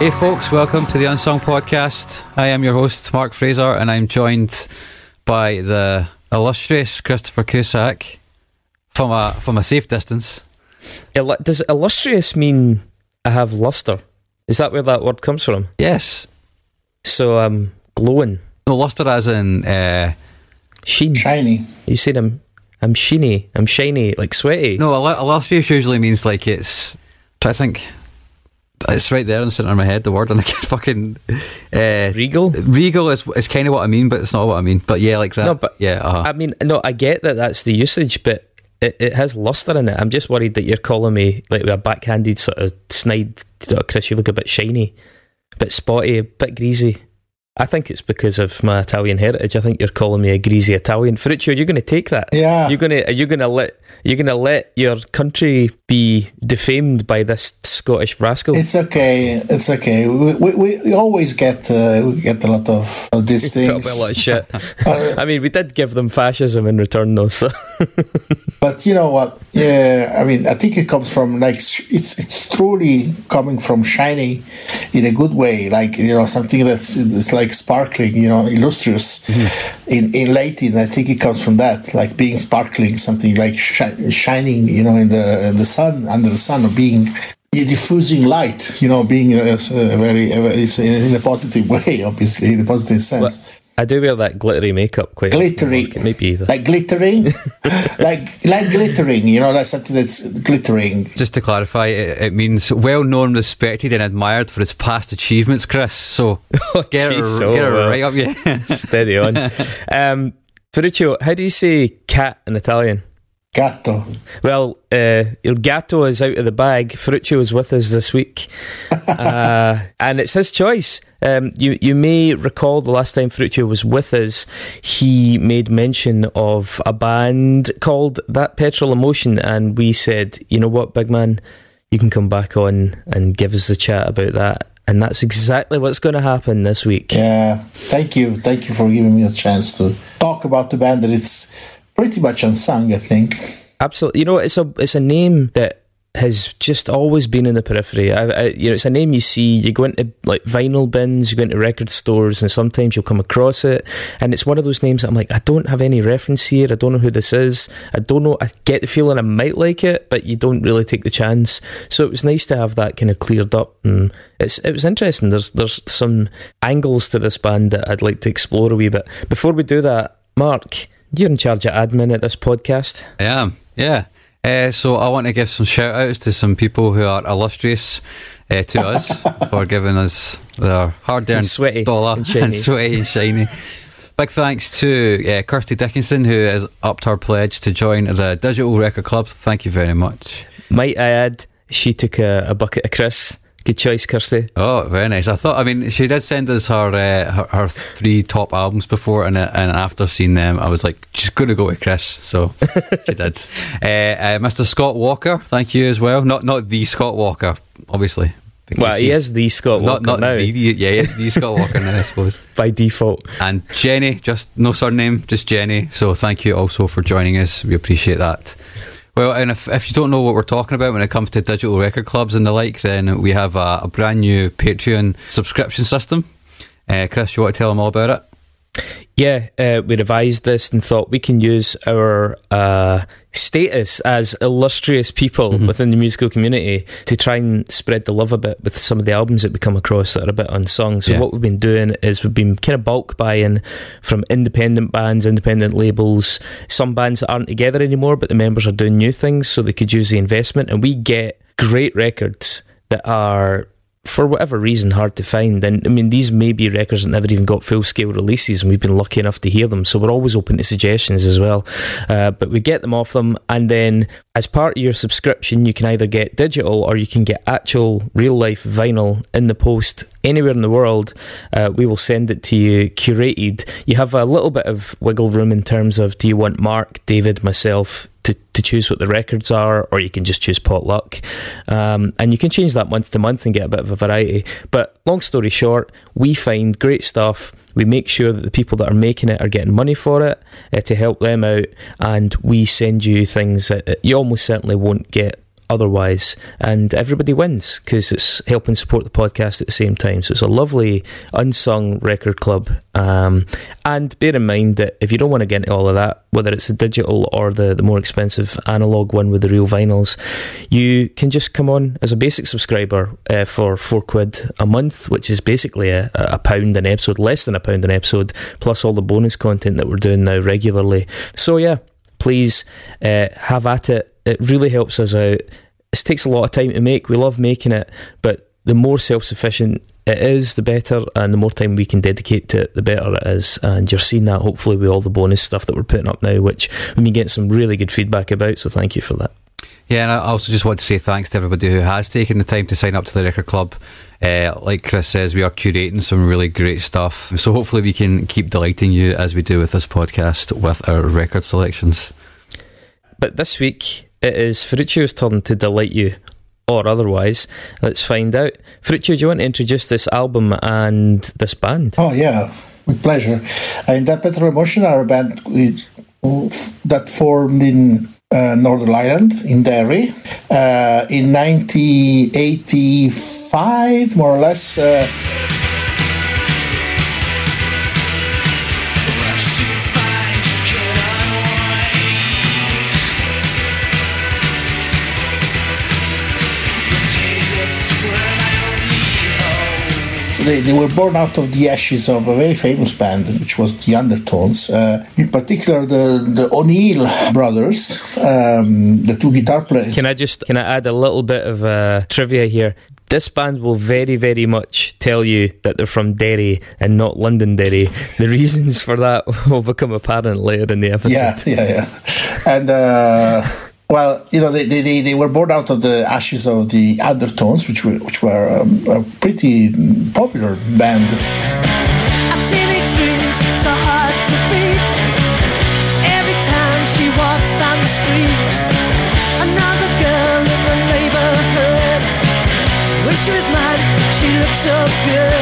Hey, folks, welcome to the Unsung Podcast. I am your host, Mark Fraser, and I'm joined by the illustrious Christopher Cusack from a from a safe distance. Illu- Does illustrious mean I have luster? Is that where that word comes from? Yes, So um, glowing, no luster as in uh, sheen. Shiny. You said I'm I'm sheeny, I'm shiny, like sweaty. no. illu- Illustrious usually means like it's. Try to think. It's right there in the center of my head. The word and I can't fucking. Uh, Regal. regal is is kind of what I mean, but it's not what I mean. But yeah, like that. No, but yeah, uh I mean, no, I get that that's the usage, but it, it has luster in it. I'm just worried that you're calling me like a backhanded sort of snide. Sort of, Chris, you look a bit shiny, a bit spotty, a bit greasy. I think it's because of my Italian heritage. I think you're calling me a greasy Italian. Ferruccio, you're going to take that. Yeah. You're going to are you going to let you're going to let your country be defamed by this Scottish rascal? It's okay. It's okay. We, we, we always get uh, we get a lot of, of these Put up things. a lot of shit. Uh, I mean, we did give them fascism in return, though. So but you know what? Yeah, I mean, I think it comes from like it's it's truly coming from shiny, in a good way. Like you know something that's it's like sparkling. You know, illustrious. In in Latin, I think it comes from that, like being sparkling, something like shi- shining. You know, in the in the sun, under the sun, or being diffusing light. You know, being a, a very uh, it's in, in a positive way, obviously, in a positive sense. I do wear that glittery makeup quite glittery, Mark. Maybe the, like glittering, like like glittering. You know, that's something that's glittering. Just to clarify, it, it means well known, respected, and admired for its past achievements, Chris. So get, jeez, her, so, get her uh, right up, yeah. steady on. Um, Ferruccio, how do you say cat in Italian? Gatto. Well, uh, Il Gatto is out of the bag. Ferruccio is with us this week, uh, and it's his choice. Um, you you may recall the last time Ferruccio was with us, he made mention of a band called That Petrol Emotion, and we said, you know what, big man, you can come back on and give us the chat about that. And that's exactly what's going to happen this week. Yeah. Thank you. Thank you for giving me a chance to talk about the band that it's pretty much unsung. I think. Absolutely, you know it's a it's a name that has just always been in the periphery. I, I, you know, it's a name you see. You go into like vinyl bins, you go into record stores, and sometimes you'll come across it. And it's one of those names that I'm like, I don't have any reference here. I don't know who this is. I don't know. I get the feeling I might like it, but you don't really take the chance. So it was nice to have that kind of cleared up, and it's it was interesting. There's there's some angles to this band that I'd like to explore a wee bit. Before we do that, Mark, you're in charge of admin at this podcast. I am, yeah. Uh, so I want to give some shout outs to some people who are illustrious uh, to us for giving us their hard earned And sweaty dollar and shiny. sweaty and shiny. Big thanks to uh, Kirsty Dickinson who has upped her pledge to join the Digital Record Club. Thank you very much. Might I add, she took a, a bucket of Chris. Good choice, Kirsty. Oh, very nice. I thought. I mean, she did send us her uh, her, her three top albums before, and uh, and after seeing them, I was like, she's going to go with Chris. So she did. Uh, uh, Mr. Scott Walker, thank you as well. Not not the Scott Walker, obviously. Well, he is the Scott Walker Not not now, the, yeah, he is the Scott Walker now, I suppose. by default. And Jenny, just no surname, just Jenny. So thank you also for joining us. We appreciate that. Well, and if, if you don't know what we're talking about when it comes to digital record clubs and the like, then we have a, a brand new Patreon subscription system. Uh, Chris, you want to tell them all about it? Yeah, uh, we revised this and thought we can use our uh, status as illustrious people within the musical community to try and spread the love a bit with some of the albums that we come across that are a bit unsung. So, Yeah. what we've been doing is we've been kind of bulk buying from independent bands, independent labels, some bands that aren't together anymore, but the members are doing new things so they could use the investment. And we get great records that are for whatever reason, hard to find. And I mean, these may be records that never even got full scale releases, and we've been lucky enough to hear them. So we're always open to suggestions as well. Uh, but we get them off them, and then as part of your subscription, you can either get digital or you can get actual real life vinyl in the post anywhere in the world. Uh, we will send it to you curated. You have a little bit of wiggle room in terms of do you want Mark, David, myself, to, to choose what the records are, or you can just choose potluck. Um, and you can change that month to month and get a bit of a variety. But long story short, we find great stuff. We make sure that the people that are making it are getting money for it uh, to help them out. And we send you things that you almost certainly won't get otherwise. And everybody wins because it's helping support the podcast at the same time. So it's a lovely unsung record club. Um, and bear in mind that if you don't want to get into all of that whether it's the digital or the, the more expensive analog one with the real vinyls you can just come on as a basic subscriber uh, for four quid a month which is basically a, a pound an episode less than a pound an episode plus all the bonus content that we're doing now regularly. So yeah please uh, have at it. It really helps us out. It takes a lot of time to make. We love making it, but the more self sufficient it is, the better, and the more time we can dedicate to it, the better it is. And you're seeing that hopefully with all the bonus stuff that we're putting up now, which we've been getting some really good feedback about. So thank you for that. Yeah, and I also just want to say thanks to everybody who has taken the time to sign up to the record club. Uh, like Chris says, we are curating some really great stuff. So hopefully we can keep delighting you as we do with this podcast with our record selections. But this week it is Ferruccio's turn to delight you. Or otherwise, let's find out. Ferruccio, do you want to introduce this album and this band? Oh yeah, with pleasure. Uh, That Petrol Emotion are a band that formed in uh, Northern Ireland in Derry uh, in 1985, more or less. Uh, they, they were born out of the ashes of a very famous band, which was the Undertones. Uh, in particular, the, the O'Neill brothers, um, the two guitar players. Can I just can I add a little bit of uh, trivia here? This band will very very much tell you that they're from Derry and not Londonderry. The reasons for that will become apparent later in the episode. Yeah, yeah, yeah. And uh, well, you know, they, they, they, were born out of the ashes of the Undertones, which were which were um, a pretty popular band. She was. She so good.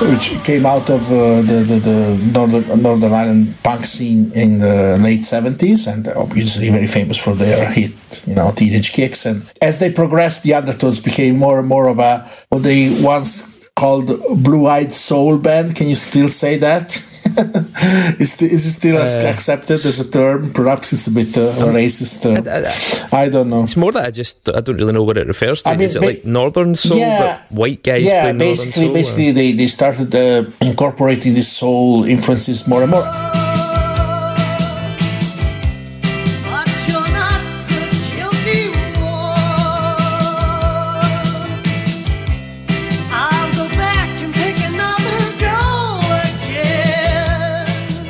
Which came out of uh, the, the, the Northern, Northern Ireland punk scene in the late 70s and obviously very famous for their hit, you know, Teenage Kicks. And as they progressed, the Undertones became more and more of a, what they once called blue eyed soul band. Can you still say that? is, the, is it still Uh, accepted as a term? Perhaps it's a bit uh, a racist term. I- I don't know. It's more that I just I don't really know what it refers to. I mean, Is it ba- like Northern Soul, Yeah. but white guys yeah, basically, Soul? basically they, they started uh, incorporating these soul influences more and more.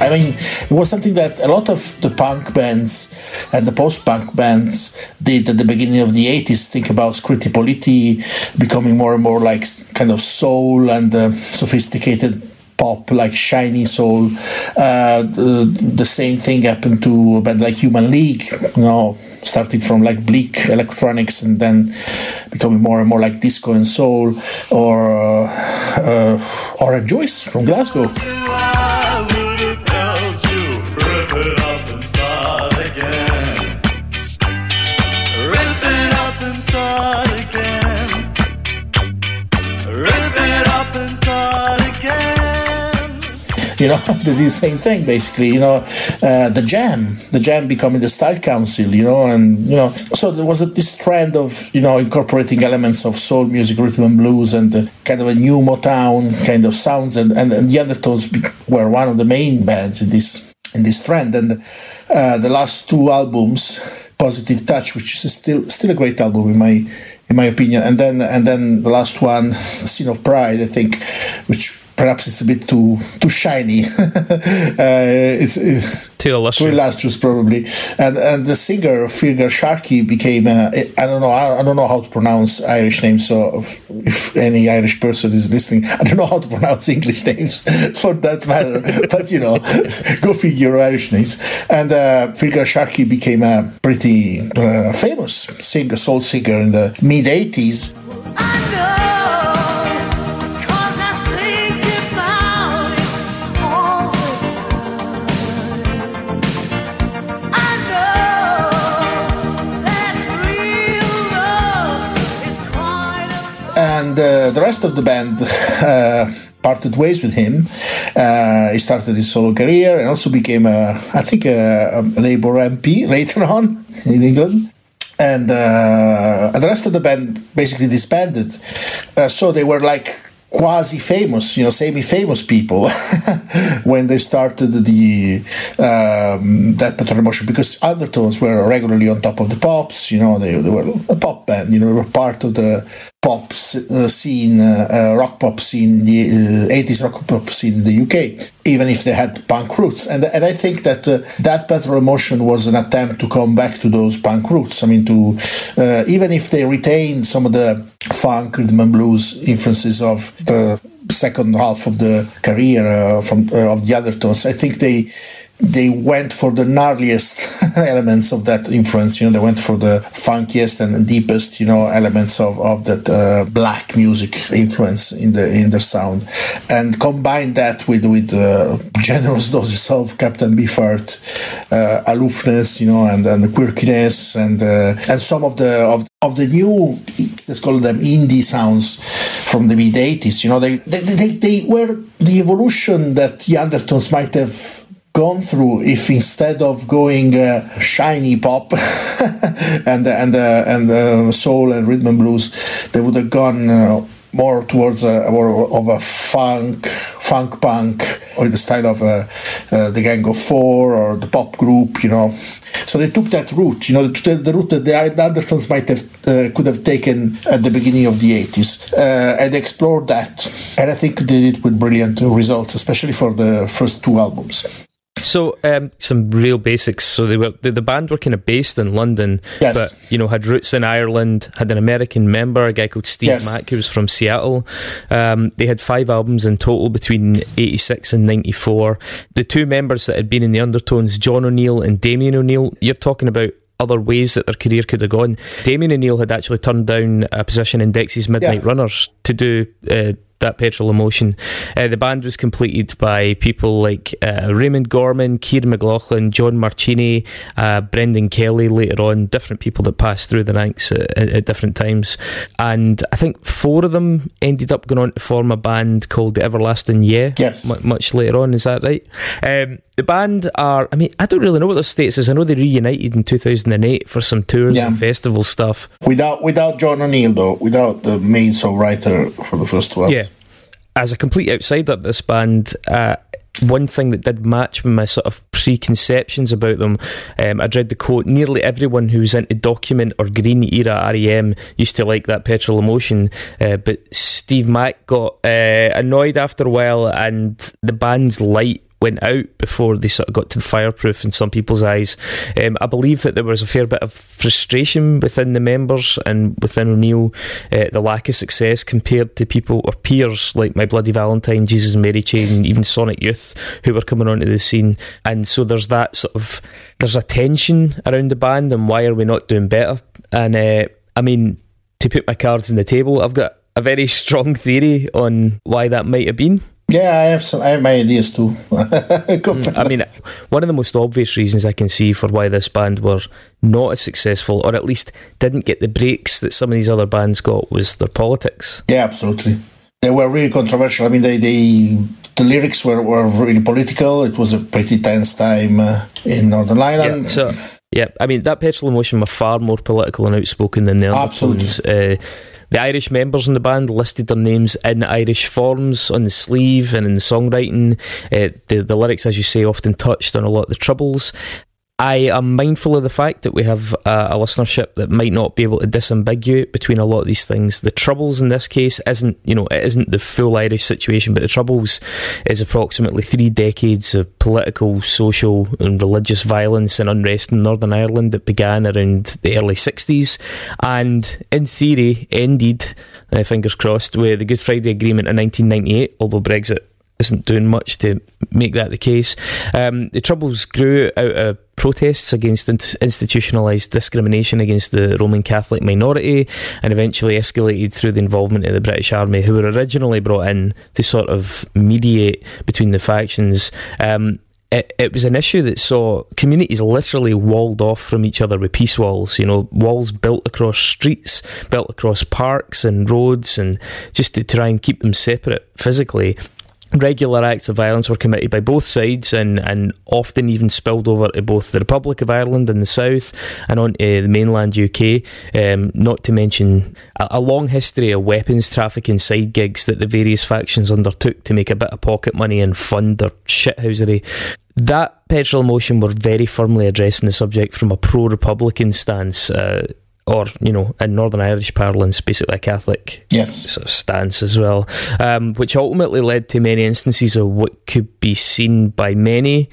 I mean, it was something that a lot of the punk bands and the post-punk bands did at the beginning of the 80s. Think about Scritti Politti becoming more and more like kind of soul and uh, sophisticated pop like shiny soul uh, the, the, same thing happened to a band like human league you know starting from like bleak electronics and then becoming more and more like disco and soul or uh, uh, orange juice from glasgow you know they did the same thing basically you know uh, the jam the jam becoming the style council you know and you know so there was a, this trend of you know incorporating elements of soul music rhythm and blues and uh, kind of a new motown kind of sounds and, and, and the undertones were one of the main bands in this in this trend. And uh, the last two albums positive touch which is still still a great album in my in my opinion. And then and then the last one Sin of Pride i think which perhaps it's a bit too too shiny. uh, it's, it's, too illustrious. Too illustrious, probably. And and the singer Feargal Sharkey became. Uh, I don't know. I, I, don't know how to pronounce Irish names. So if any Irish person is listening, I don't know how to pronounce English names for that matter. but you know, go figure Irish names. And uh, Feargal Sharkey became a pretty uh, famous singer, soul singer in the mid '80s. And uh, the rest of the band uh, parted ways with him. Uh, he started his solo career and also became, a, I think, a, a Labour MP later on in England. And, uh, and, the rest of the band basically disbanded. Uh, so they were like quasi famous, you know, semi famous people when they started the um, that Petrol Emotion because Undertones were regularly on top of the pops, you know, they, they were a pop band, you know, they were part of the pop uh, scene, uh, uh, rock pop scene, the 80s uh, rock pop scene in the UK, even if they had punk roots. And, and I think that uh, that Petrol Emotion was an attempt to come back to those punk roots. I mean, to uh, even if they retain some of the funk, rhythm and blues influences of the second half of the career uh, from uh, of the Undertones. I think they they went for the gnarliest elements of that influence. You know, they went for the funkiest and deepest, you know, elements of, of that uh, black music influence in the in their sound, and combined that with with uh, generous doses of Captain Beefheart, uh, aloofness, you know, and and the quirkiness, and uh, and some of the of of the new let's call them indie sounds from the mid 80s you know they they, they, they were the evolution that the undertones might have gone through if instead of going uh, shiny pop and and uh, and uh, soul and rhythm and blues, they would have gone uh, more towards a more of a funk, funk punk, or the style of uh, uh, the Gang of Four or the pop group, you know. So they took that route, you know, the, the route that the Undertones might have uh, could have taken at the beginning of the 80s, uh, and explored that. And I think they did it with brilliant results, especially for the first two albums. So, um, some real basics. So they were the, the, band were kind of based in London, yes. but you know had roots in Ireland. Had an American member, a guy called Steve yes. Mack, who was from Seattle. Um, they had five albums in total between '86 and '94. The two members that had been in the Undertones, John O'Neill and Damien O'Neill. You're talking about other ways that their career could have gone. Damien O'Neill had actually turned down a position in Dexy's Midnight yeah. Runners to do uh, that petrol emotion. Uh, the band was completed by people like uh, Raymond Gorman, Ciaran McLaughlin, John Marchini, uh, Brendan Kelly later on, different people that passed through the ranks at, at, different times. And I think four of them ended up going on to form a band called The Everlasting Yeah. Yes. M- much later on, is that right? Um, the band are, I mean, I don't really know what their status is. I know they reunited in 2008 for some tours yeah. and festival stuff. Without without John O'Neill, though, without the main songwriter for the first one. Yeah. As a complete outsider, this band, uh, one thing that did match with my sort of preconceptions about them, um, I'd read the quote nearly everyone who was into document or green era REM used to like that petrol emotion, uh, but Steve Mack got uh, annoyed after a while, and the band's light went out before they sort of got to the fireproof in some people's eyes. Um, I believe that there was a fair bit of frustration within the members and within O'Neill, uh, the lack of success compared to people or peers like My Bloody Valentine, Jesus and Mary Chain, even Sonic Youth, who were coming onto the scene. And so there's that sort of there's a tension around the band and why are we not doing better? And uh, I mean, to put my cards on the table, I've got a very strong theory on why that might have been. Yeah, I have some. I have my ideas too. I mean, one of the most obvious reasons I can see for why this band were not as successful, or at least didn't get the breaks that some of these other bands got, was their politics. Yeah, absolutely. They were really controversial. I mean, they, they the lyrics were, were really political. It was a pretty tense time uh, in Northern Ireland. Yeah, so, yeah, I mean, that Petrol Emotion were far more political and outspoken than the other Absolutely. ones. Uh, the Irish members in the band listed their names in Irish forms on the sleeve and in the songwriting. Uh, the, the lyrics, as you say, often touched on a lot of the troubles. I am mindful of the fact that we have a, a listenership that might not be able to disambiguate between a lot of these things. The troubles in this case isn't, you know, it isn't the full Irish situation, but the troubles is approximately three decades of political, social, and religious violence and unrest in Northern Ireland that began around the early 60s and, in theory, ended, uh, fingers crossed, with the Good Friday Agreement in 1998, although Brexit isn't doing much to make that the case. Um, the Troubles grew out of protests against institutionalised discrimination against the Roman Catholic minority and eventually escalated through the involvement of the British Army, who were originally brought in to sort of mediate between the factions. Um, it, it, was an issue that saw communities literally walled off from each other with peace walls, you know, walls built across streets, built across parks and roads, and just to try and keep them separate physically regular acts of violence were committed by both sides and, and often even spilled over to both the Republic of Ireland in the south and onto the mainland UK. Um, not to mention a, a, long history of weapons trafficking side gigs that the various factions undertook to make a bit of pocket money and fund their shithousery. That Petrol Emotion were very firmly addressing the subject from a pro Republican stance. Uh, or you know, in Northern Irish parlance, basically a Catholic yes. sort of stance as well, um, which ultimately led to many instances of what could be seen by many,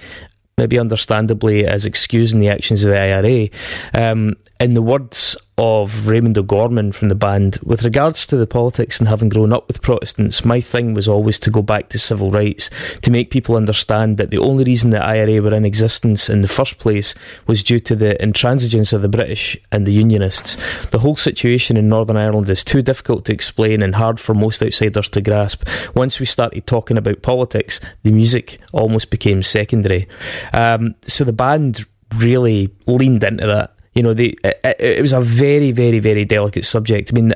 maybe understandably, as excusing the actions of the IRA. Um, in the words of Raymond O'Gorman from the band, with regards to the politics and having grown up with Protestants, my thing was always to go back to civil rights, to make people understand that the only reason the IRA were in existence in the first place was due to the intransigence of the British and the Unionists. The whole situation in Northern Ireland is too difficult to explain and hard for most outsiders to grasp. Once we started talking about politics, the music almost became secondary. Um, so the band really leaned into that you know, they it, it, was a very, very, very delicate subject. I mean,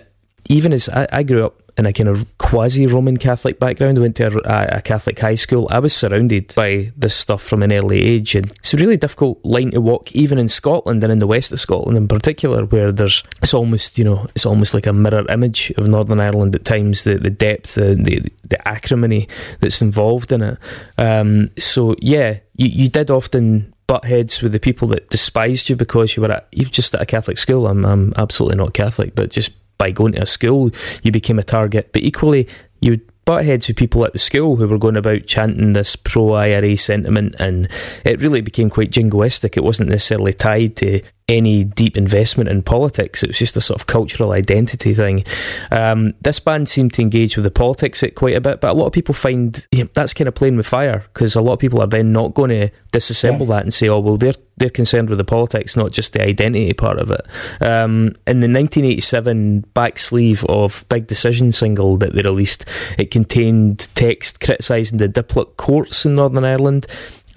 even as I, I grew up in a kind of quasi Roman Catholic background, I went to a, a, Catholic high school. I was surrounded by this stuff from an early age, and it's a really difficult line to walk, even in Scotland and in the west of Scotland in particular, where there's it's almost you know it's almost like a mirror image of Northern Ireland at times. The the depth, the the, the acrimony that's involved in it. Um, so yeah, you you did often butt heads with the people that despised you because you were at you've just at a Catholic school. I'm I'm absolutely not Catholic, but just by going to a school you became a target. But equally you would butt heads with people at the school who were going about chanting this pro IRA sentiment and it really became quite jingoistic. It wasn't necessarily tied to any deep investment in politics. It was just a sort of cultural identity thing. Um, this band seemed to engage with the politics it quite a bit, but a lot of people find you know, that's kind of playing with fire because a lot of people are then not going to disassemble yeah. that and say, "Oh, well, they're they're concerned with the politics, not just the identity part of it." Um, in the 1987 back sleeve of Big Decision single that they released, it contained text criticising the Diplock courts in Northern Ireland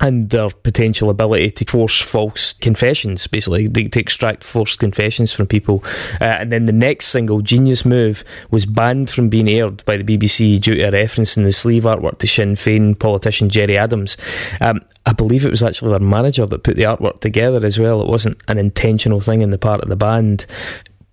and their potential ability to force false confessions, basically, to extract forced confessions from people. Uh, and then the next single, Genius Move, was banned from being aired by the BBC due to a reference in the sleeve artwork to Sinn Féin politician Gerry Adams. Um, I believe it was actually their manager that put the artwork together as well. It wasn't an intentional thing in the part of the band.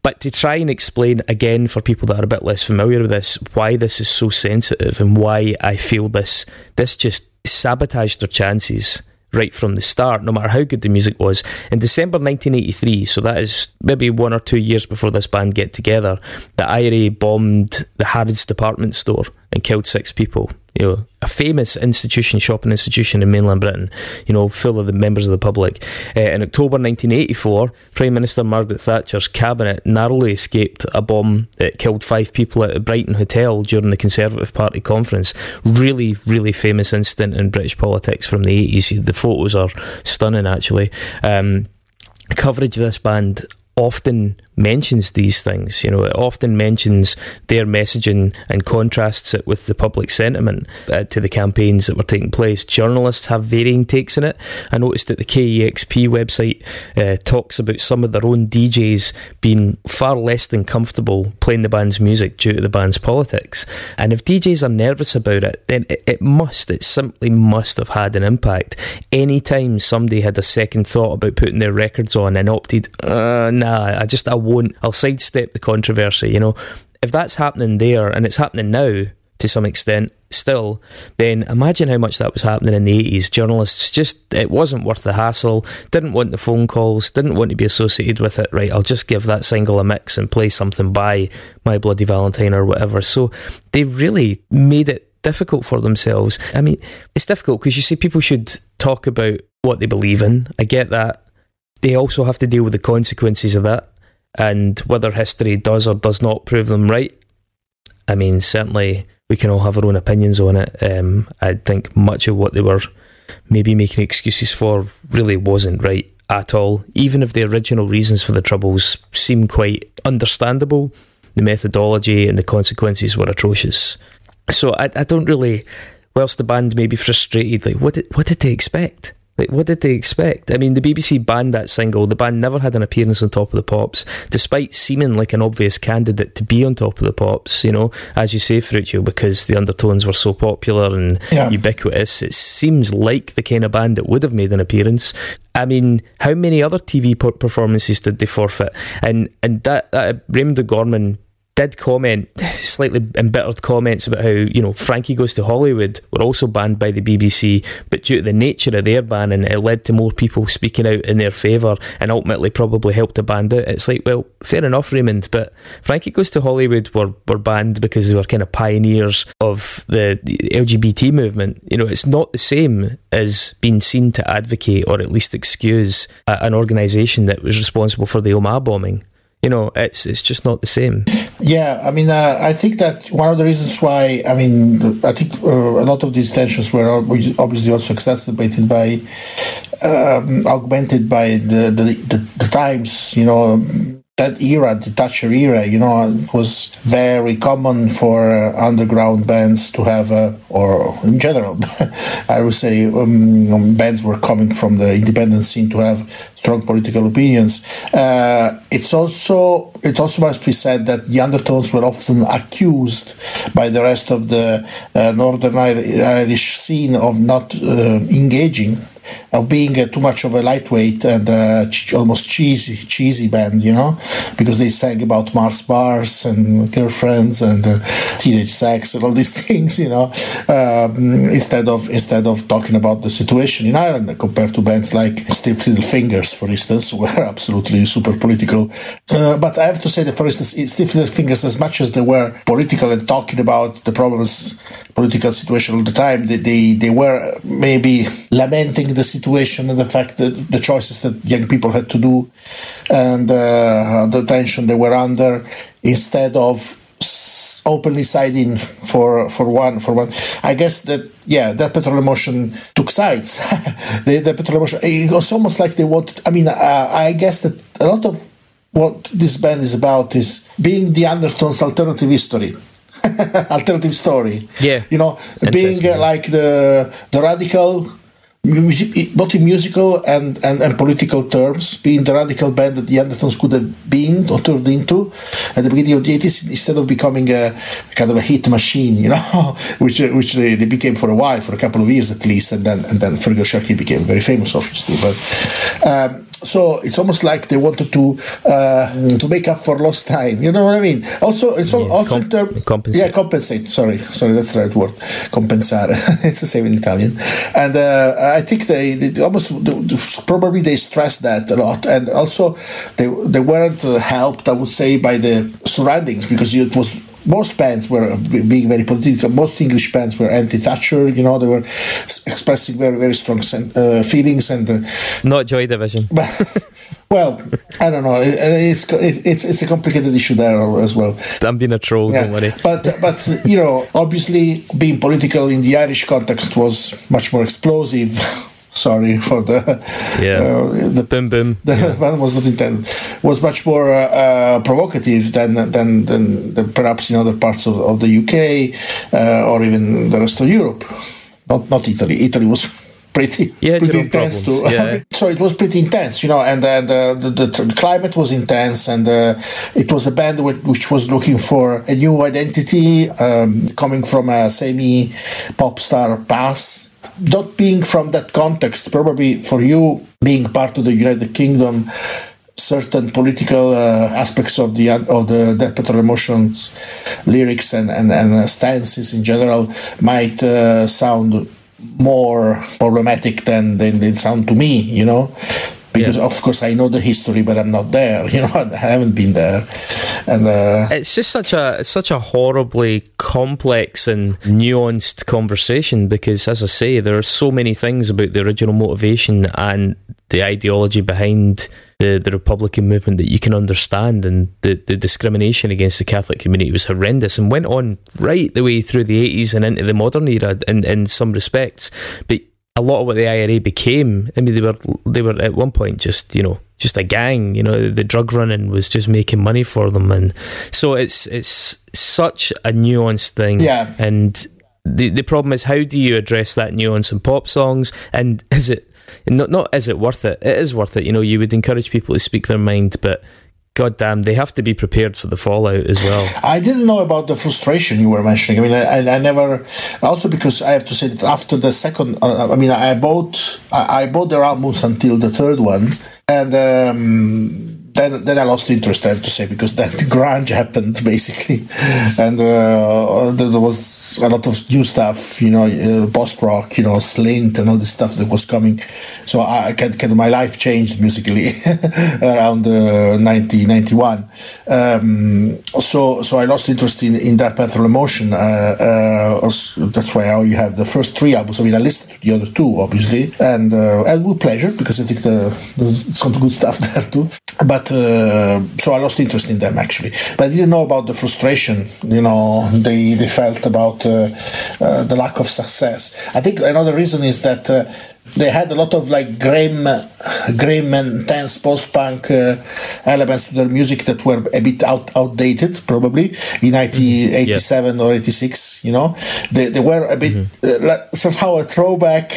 But to try and explain again for people that are a bit less familiar with this, why this is so sensitive and why I feel this this just sabotaged their chances right from the start, no matter how good the music was. In December 1983, so that is maybe one or two years before this band get together, the IRA bombed the Harrods department store and killed six people. You know, a famous institution, shopping institution in mainland Britain, you know, full of the members of the public. Uh, in October 1984, Prime Minister Margaret Thatcher's cabinet narrowly escaped a bomb that killed five people at a Brighton hotel during the Conservative Party conference. Really, really famous incident in British politics from the 80s. The photos are stunning, actually. Um, coverage of this band often mentions these things. You know, it often mentions their messaging and contrasts it with the public sentiment uh, to the campaigns that were taking place. Journalists have varying takes on it. I noticed that the KEXP website uh, talks about some of their own DJs being far less than comfortable playing the band's music due to the band's politics. And if DJs are nervous about it, then it, it must, it simply must have had an impact. Anytime somebody had a second thought about putting their records on and opted, uh, nah, I just, I won't. I'll sidestep the controversy. You know, if that's happening there and it's happening now to some extent still, then imagine how much that was happening in the 80s. Journalists just, it wasn't worth the hassle, didn't want the phone calls, didn't want to be associated with it. Right, I'll just give that single a mix and play something by My Bloody Valentine or whatever. So they really made it difficult for themselves. I mean, it's difficult because you see, people should talk about what they believe in. I get that. They also have to deal with the consequences of that and whether history does or does not prove them right. I mean, certainly we can all have our own opinions on it. Um, I think much of what they were maybe making excuses for really wasn't right at all. Even if the original reasons for the troubles seem quite understandable, the methodology and the consequences were atrocious. So I, I don't really. Whilst the band may be frustrated, like what did what did they expect? Like, what did they expect? I mean, the BBC banned that single. The band never had an appearance on Top of the Pops, despite seeming like an obvious candidate to be on Top of the Pops, you know, as you say, Ferruccio, because the undertones were so popular and Yeah. ubiquitous. It seems like the kind of band that would have made an appearance. I mean, how many other TV performances did they forfeit? And and that, that Raymond O'Gorman did comment slightly embittered comments about how you know Frankie Goes to Hollywood were also banned by the BBC, but due to the nature of their banning, it led to more people speaking out in their favour and ultimately probably helped to ban it. It's like, well, fair enough, Raymond, but Frankie Goes to Hollywood were were banned because they were kind of pioneers of the LGBT movement. You know, it's not the same as being seen to advocate or at least excuse an organisation that was responsible for the Omagh bombing. You know, it's it's just not the same. Yeah, I mean, uh, I think that one of the reasons why, I mean, I think uh, a lot of these tensions were obviously also exacerbated by, um, augmented by the, the, the, the times, you know. That era, the Thatcher era, you know, it was very common for uh, underground bands to have, uh, or in general, I would say, um, bands were coming from the independent scene to have strong political opinions. Uh, it's also it also must be said that the undertones were often accused by the rest of the uh, Northern Irish scene of not uh, engaging, of being uh, too much of a lightweight and uh, ch- almost cheesy cheesy band, you know, because they sang about Mars bars and girlfriends and uh, teenage sex and all these things, you know, um, instead of instead of talking about the situation in Ireland compared to bands like Stiff Little Fingers, for instance, were absolutely super political. Uh, but I have to say that, for instance, in Stiff Little Fingers, as much as they were political and talking about the problems, political situation all the time, they, they, they were maybe lamenting the situation and the fact that the choices that young people had to do and uh, the tension they were under instead of openly siding for for one for one. I guess that yeah that petrol emotion took sides. The, the petrol emotion it was almost like they wanted i mean uh, i guess that a lot of what this band is about is being the undertones alternative history. Alternative story. Yeah. you know being uh, like the the radical music, both in musical and, and, and political terms, being the radical band that the Undertones could have been or turned into at the beginning of the 80s, instead of becoming a kind of a hit machine, you know, which uh, which they, they became for a while, for a couple of years at least, and then and then Feargal Sharkey became very famous, obviously. But um, so it's almost like they wanted to uh, to make up for lost time. You know what I mean? Also, it's Yeah, also comp- term- compensate. Yeah, compensate. Sorry, sorry, that's the right word. Compensare. it's the same in Italian. And uh, I think they, they almost probably they stressed that a lot, and also they they weren't helped, I would say, by the surroundings because it was most bands were being very political. Most English bands were anti-Thatcher. You know, they were expressing very very strong uh, feelings and. Uh, Not Joy Division. well, I don't know. It's it's it's a complicated issue there as well. I'm being a troll. Yeah. Don't worry. But but you know, obviously, being political in the Irish context was much more explosive. Sorry for the yeah uh, the boom boom. The yeah. one was not intended. Was much more uh, uh, provocative than, than, than than perhaps in other parts of, of the UK uh, or even the rest of Europe. Not not Italy. Italy was pretty yeah, pretty intense too. Yeah. so it was pretty intense, you know, and uh, the, the, the climate was intense, and uh, it was a band which was looking for a new identity, um, coming from a semi pop star past. Not being from that context, probably for you being part of the United Kingdom, certain political uh, aspects of the of the That Petrol Emotion's lyrics and, and, and stances in general might uh, sound more problematic than, than they sound to me, you know because yeah. of course I know the history, but I'm not there. You know, I haven't been there, and uh, it's just such a such a horribly complex and nuanced conversation because, as I say, there are so many things about the original motivation and the ideology behind the, the Republican movement that you can understand, and the, the discrimination against the Catholic community was horrendous and went on right the way through the 80s and into the modern era in, in some respects. But a lot of what the IRA became, I mean, they were they were at one point just you know just a gang. You know, the drug running was just making money for them, and so it's it's such a nuanced thing. Yeah, and the the problem is how do you address that nuance in pop songs, and is it not not is it worth it? It is worth it. You know, you would encourage people to speak their mind, but God damn, they have to be prepared for the fallout as well. I didn't know about the frustration you were mentioning. I mean, I, I never. Also, because I have to say that after the second, uh, I mean, I bought I, I bought their albums until the third one, and. Um, then then I lost interest. I have to say because then the grunge happened basically, and uh, there was a lot of new stuff, you know, uh, post rock, you know, Slint and all this stuff that was coming. So I can, can my life changed musically around uh, 1991. Um, so so I lost interest in, in That Petrol Emotion. Uh, uh, that's why you have the first three albums. I mean, I listened to the other two obviously, and uh, and with pleasure because I think the, there's some good stuff there too. But uh, so I lost interest in them actually. But I didn't know about the frustration, you know, they they felt about uh, uh, the lack of success. I think another reason is that uh, they had a lot of like grim, grim and tense post-punk uh, elements to their music that were a bit out, outdated, probably in 1987 mm-hmm. yeah. or 86. You know, they, they were a bit mm-hmm. uh, like, somehow a throwback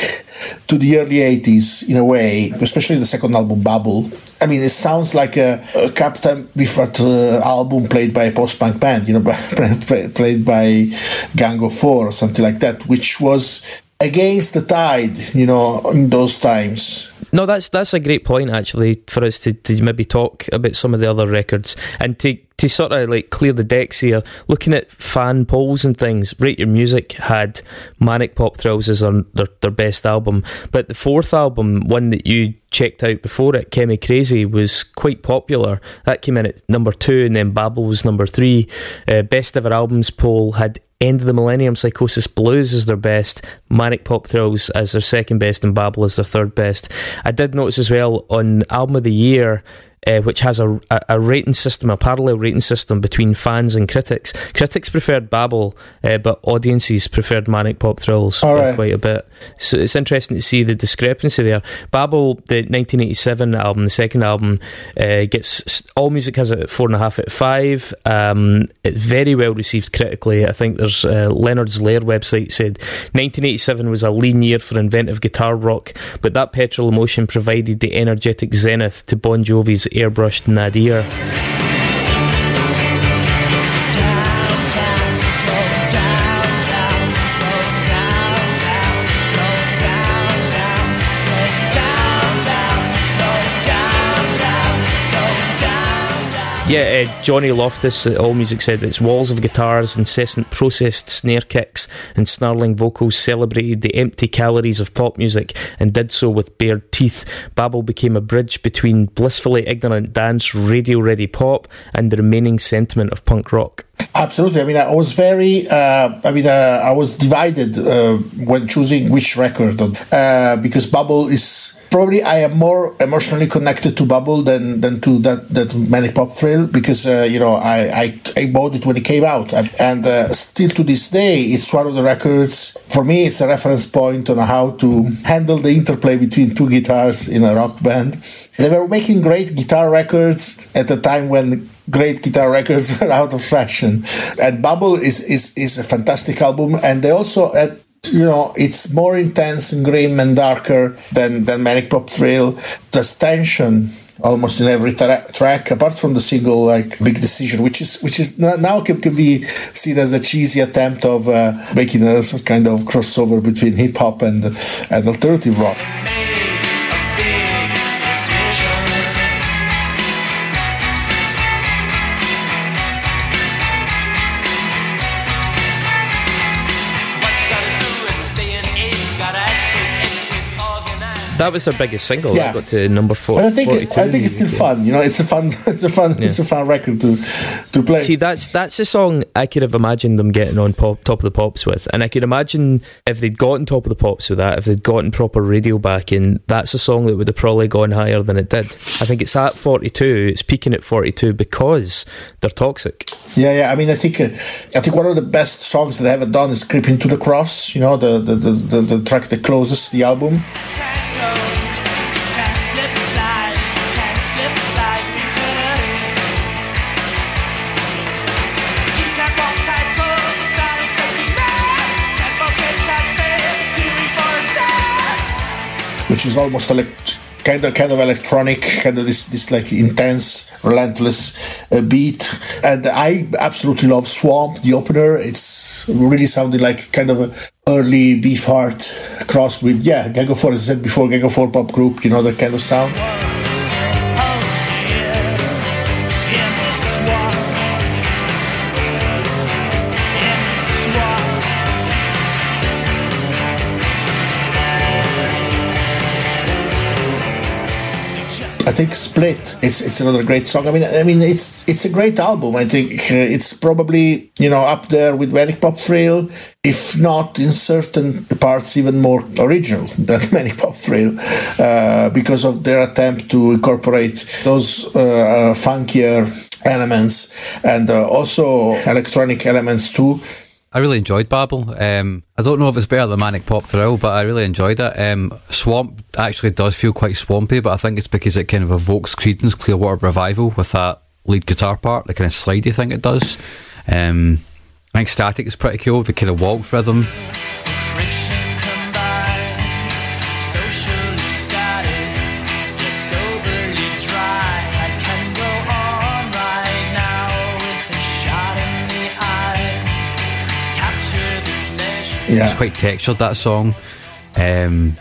to the early 80s in a way, especially the second album, Babble. I mean, it sounds like a, a Captain Beefheart uh, album played by a post-punk band, you know, played by Gang of Four or something like that, which was against the tide, you know, in those times. No, that's that's a great point actually for us to, to maybe talk about some of the other records and to to sort of like clear the decks here. Looking at fan polls and things, Rate Your Music had Manic Pop Thrills as their, their, their best album, but the fourth album, one that you checked out before it, Chemicrazy, was quite popular. That came in at number two, and then Babble was number three. Uh, best ever albums poll had End of the Millennium Psychosis Blues is their best, Manic Pop Thrills as their second best, and Babble as their third best. I did notice as well on Album of the Year, uh, which has a, a, rating system, a parallel rating system between fans and critics. Critics preferred Babble, uh, but audiences preferred Manic Pop Thrills right. quite a bit. So it's interesting to see the discrepancy there. Babble, the 1987 album, the second album, uh, gets all music has it at four and a half of five. Um, it's very well received critically. I think there's uh, Leonard's Lair website said 1987 was a lean year for inventive guitar rock, but that petrol emotion provided the energetic zenith to Bon Jovi's airbrushed nadir. Yeah, uh, Johnny Loftus at All Music said that it's walls of guitars, incessant processed snare kicks, and snarling vocals celebrated the empty calories of pop music and did so with bared teeth. Babble became a bridge between blissfully ignorant dance, radio ready pop, and the remaining sentiment of punk rock. Absolutely. I mean, I was very. Uh, I mean, uh, I was divided uh, when choosing which record uh, because Babble is probably I am more emotionally connected to Babble than than to that that Manic Pop Thrill because uh, you know I, I, I bought it when it came out and uh, still to this day it's one of the records for me it's a reference point on how to handle the interplay between two guitars in a rock band. They were making great guitar records at a time when great guitar records were out of fashion. And Babble is, is, is a fantastic album. And they also had you know it's more intense and grim and darker than than manic pop thrill. There's tension almost in every tra- track apart from the single like big decision which is which is now can, can be seen as a cheesy attempt of uh, making a kind of crossover between hip hop and and alternative rock that was their biggest single. Yeah. That got to number four. But I think it, I think it's still fun. You know, it's a fun, it's a fun, yeah. it's a fun record to to play. See, that's that's a song I could have imagined them getting on pop, top of the pops with, and I could imagine if they'd gotten top of the pops with that, if they'd gotten proper radio backing, that's a song that would have probably gone higher than it did. I think it's at forty two. It's peaking at forty two because they're toxic. Yeah, yeah. I mean, I think uh, I think one of the best songs that I ever done is "Creeping to the Cross." You know, the the, the, the, the track that closes the album. Which is almost like kind of kind of electronic, kind of this this like intense, relentless uh, beat. And I absolutely love Swamp, the opener. It's really sounding like kind of a early Beefheart crossed with yeah, Gang of Four, as I said before, Gang of Four pop group. You know that kind of sound. I think Split. It's it's another great song. I mean, I mean, it's it's a great album. I think uh, it's probably you know up there with Manic Pop Thrill, if not in certain parts even more original than Manic Pop Thrill, uh, because of their attempt to incorporate those uh, funkier elements and uh, also electronic elements too I really enjoyed Babble. Um, I don't know if it's better than Manic Pop Thrill, but I really enjoyed it. Um, Swamp actually does feel quite swampy, but I think it's because it kind of evokes Creedence Clearwater Revival with that lead guitar part, the kind of slidey thing it does. Um, I think Static is pretty cool, the kind of waltz rhythm. Yeah. It's quite textured, that song. Um,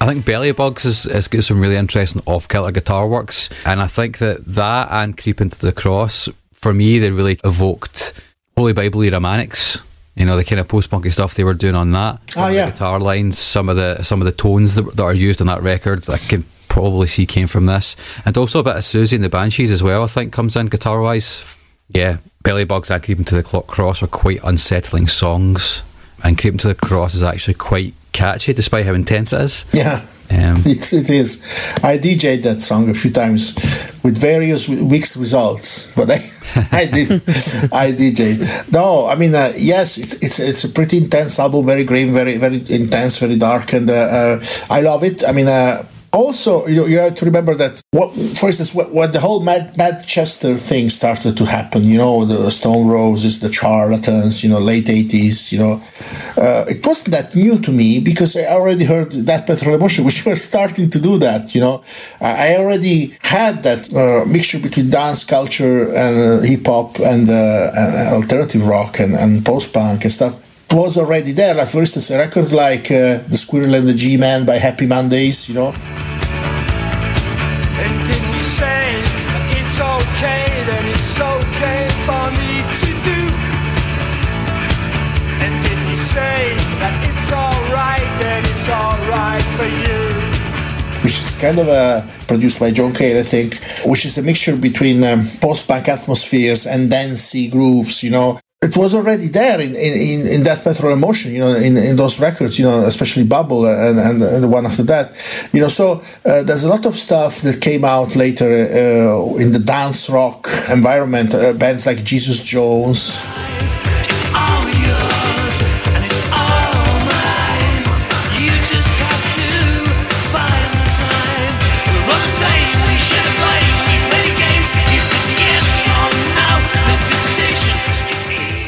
I think Bellybugs has, has got some really interesting off kilter guitar works, and I think that that and Creeping to the Cross, for me, they really evoked Holy Bible era Manics. You know the kind of post punky stuff they were doing on that. Some oh yeah, guitar lines, some of the some of the tones that, that are used on that record, I can probably see came from this, and also a bit of Siouxsie and the Banshees as well. I think comes in guitar wise. Yeah, Bellybugs and Creeping to the Clock Cross are quite unsettling songs and Creeping to the Cross is actually quite catchy, despite how intense it is. Yeah. Um, it, it is. I DJed that song a few times with various mixed results, but I, I did. I DJed. No, I mean, uh, yes, it's, it's it's a pretty intense album, very grim, very very intense, very dark, and uh, uh, I love it. I mean, uh, also, you, you have to remember that, what, for instance, when the whole Mad, thing started to happen, you know, the Stone Roses, the Charlatans, you know, late 80s, you know, uh, it wasn't that new to me because I already heard that Petrol Emotion, which were starting to do that, you know. I already had that uh, mixture between dance culture and uh, hip hop and, uh, and alternative rock and, and post punk and stuff was already there. Like for instance, a record like uh, "The Squirrel and the G-Man" by Happy Mondays, you know. And didn't you say it's okay? Then it's okay for me to do. And didn't you say that it's alright? Then it's alright for you which is kind of uh, produced by John Cale, I think, which is a mixture between um, post-punk atmospheres and dancey grooves, you know, it was already there in, in, in, that petrol emotion, you know, in, in those records, you know, especially Babble and, and, and the one after that, you know. So uh, there's a lot of stuff that came out later uh, in the dance rock environment, uh, bands like Jesus Jones.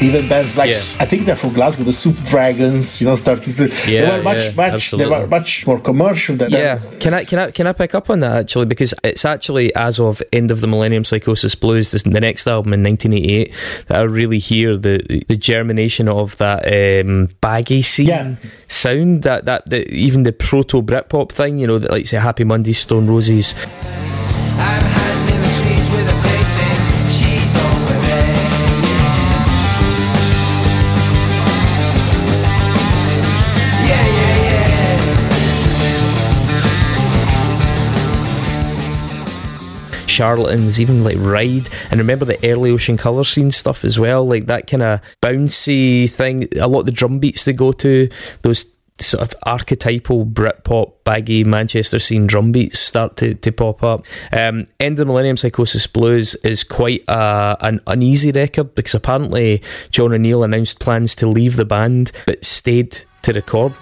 Even bands like yeah. I think they're from Glasgow, the Soup Dragons, you know, started to yeah, they were much yeah, much absolutely. they were much more commercial than Yeah. can I can I can I pick up on that actually because it's actually as of end of the Millennium Psychosis Blues, the next album in nineteen eighty eight, that I really hear the the germination of that um, baggy scene yeah. sound, that, that that even the proto Britpop thing, you know, that like say Happy Mondays, Stone Roses. Charlatans, even like Ride, and remember the early Ocean Colour scene stuff as well, like that kind of bouncy thing. A lot of the drum beats they go to, those sort of archetypal Britpop baggy Manchester scene drum beats start to, to pop up. Um, End of Millennium Psychosis Blues is quite a, an uneasy record because apparently John O'Neill announced plans to leave the band but stayed to record.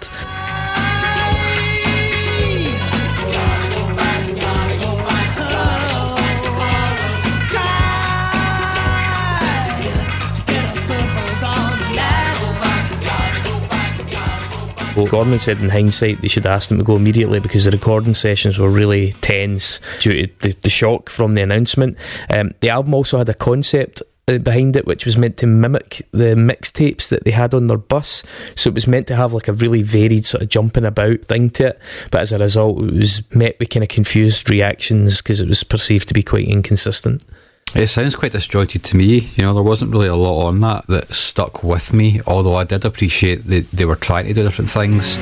Gordon said in hindsight they should ask them to go immediately because the recording sessions were really tense due to the, the shock from the announcement. Um, the album also had a concept uh, behind it, which was meant to mimic the mixtapes that they had on their bus. So it was meant to have like a really varied sort of jumping about thing to it. But as a result, it was met with kind of confused reactions because it was perceived to be quite inconsistent. It sounds quite disjointed to me. You know, there wasn't really a lot on that that stuck with me, although I did appreciate that they were trying to do different things.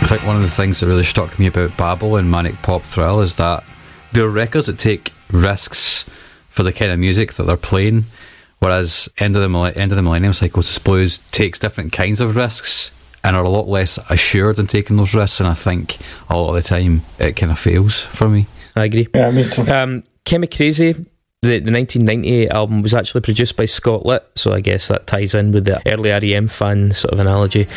I think one of the things that really struck me about Babble and Manic Pop Thrill is that they're records that take risks for the kind of music that they're playing. Whereas End of the End of the Millennium Psychosis Blues takes different kinds of risks and are a lot less assured in taking those risks. And I think a lot of the time it kind of fails for me. I agree. Yeah, me too. Um, Crazy, the, the 1998 album was actually produced by Scott Litt, so I guess that ties in with the early REM fan sort of analogy.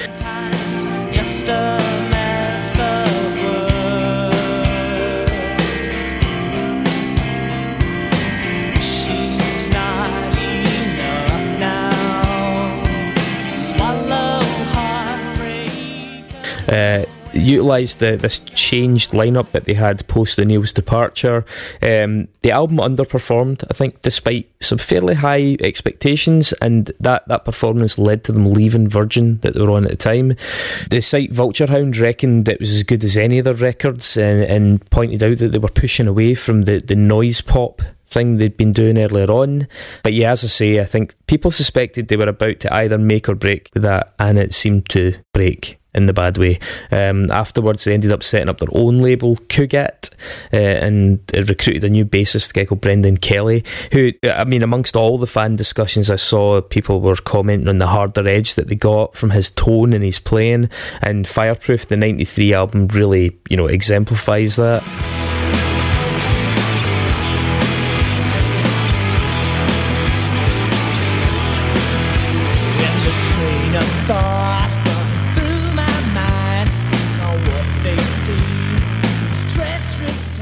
Uh, utilised the, this changed lineup that they had post O'Neill's departure. Um, the album underperformed, I think, despite some fairly high expectations, and that, that performance led to them leaving Virgin that they were on at the time. The site Vulturehound reckoned it was as good as any of their records and, and pointed out that they were pushing away from the, the noise pop thing they'd been doing earlier on. But yeah, as I say, I think people suspected they were about to either make or break that, and it seemed to break in the bad way. Um, afterwards, they ended up setting up their own label, Koogat, uh, and recruited a new bassist guy called Brendan Kelly, who, I mean, amongst all the fan discussions I saw, people were commenting on the harder edge that they got from his tone and his playing, and Fireproof, the 93 album, really, you know, exemplifies that.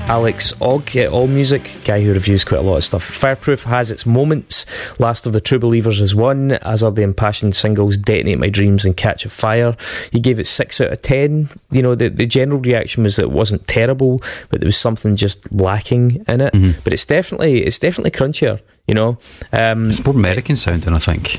Alex Ogg at AllMusic, guy who reviews quite a lot of stuff. Fireproof has its moments. Last of the True Believers is one, as are the impassioned singles Detonate My Dreams and Catch a Fire. He gave it 6 out of 10. You know, the, the general reaction was that it wasn't terrible, but there was something just lacking in it. Mm-hmm. But it's definitely it's definitely crunchier, you know. Um, it's more American sounding, I think.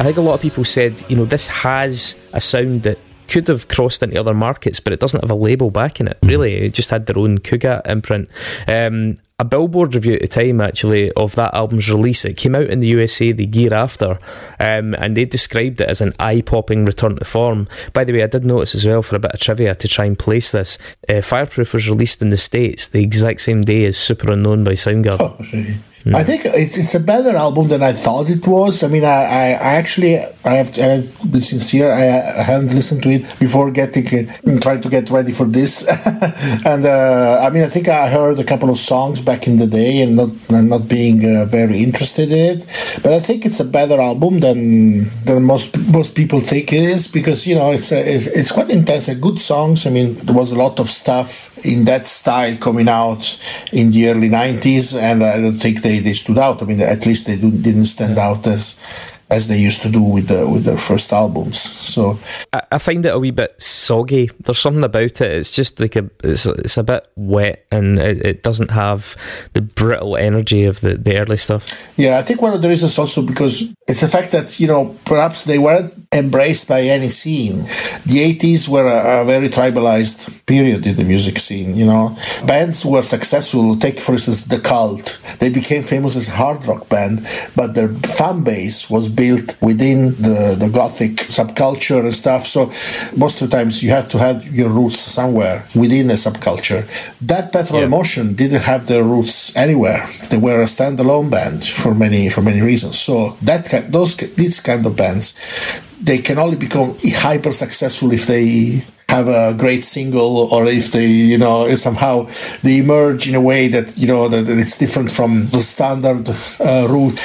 I think a lot of people said, you know, this has a sound that could have crossed into other markets, but it doesn't have a label backing it. Really, it just had their own Koogat imprint. Um, a Billboard review at the time, actually, of that album's release. It came out in the USA the year after, um, and they described it as an eye-popping return to form. By the way, I did notice as well for a bit of trivia to try and place this. Uh, Fireproof was released in the States the exact same day as Superunknown by Soundgarden. Oh, really? I think it's, it's a better album than I thought it was. I mean, I, I, actually I have I have been sincere. I, I hadn't listened to it before getting uh, trying to get ready for this, and uh, I mean, I think I heard a couple of songs back in the day and not and not being uh, very interested in it. But I think it's a better album than than most most people think it is because you know it's a, it's, it's quite intense. and Good songs. I mean, there was a lot of stuff in that style coming out in the early '90s, and I don't think they, they stood out. I mean, at least they do, didn't stand out as as they used to do with the with their first albums. So I, I find it a wee bit soggy. There's something about it. It's just like a it's, it's a bit wet and it, it doesn't have the brittle energy of the, the early stuff. yeah, I think one of the reasons also because it's the fact that you know perhaps they weren't embraced by any scene. The '80s were a, a very tribalized period in the music scene. You know, bands were successful. Take for instance the Cult. They became famous as a hard rock band, but their fan base was built within the, the gothic subculture and stuff. So most of the times you have to have your roots somewhere within a subculture. That Petrol Yeah. Emotion didn't have their roots anywhere. They were a standalone band for many for many reasons. So that those these kind of bands, they can only become hyper successful if they have a great single or if they you know somehow they emerge in a way that you know that it's different from the standard uh, route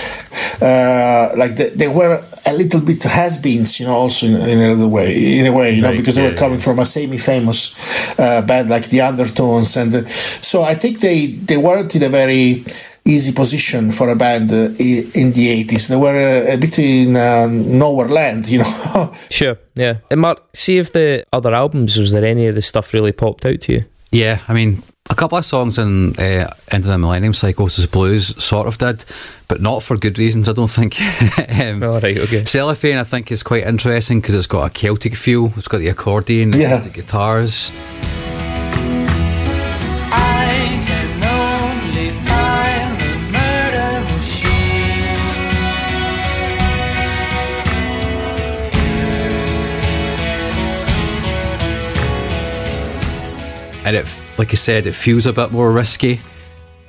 uh, like they, they were a little bit has-beens you know also in, in another way in a way you know Right, because they yeah, were coming from a semi-famous uh, band like the undertones and uh, so i think they they weren't in a very easy position for a band uh, in the 80s they were uh, a bit in uh, nowhere land you know Sure, yeah. And Mark, see if the other albums was there any of the stuff really popped out to you? Yeah, I mean, a couple of songs in uh, of the Millennium Psychosis Blues sort of did, but not for good reasons, I don't think. um, All right, okay. Cellophane, I think, is quite interesting because it's got a Celtic feel. It's got the accordion, Yeah. acoustic guitars. And it, like I said, it feels a bit more risky.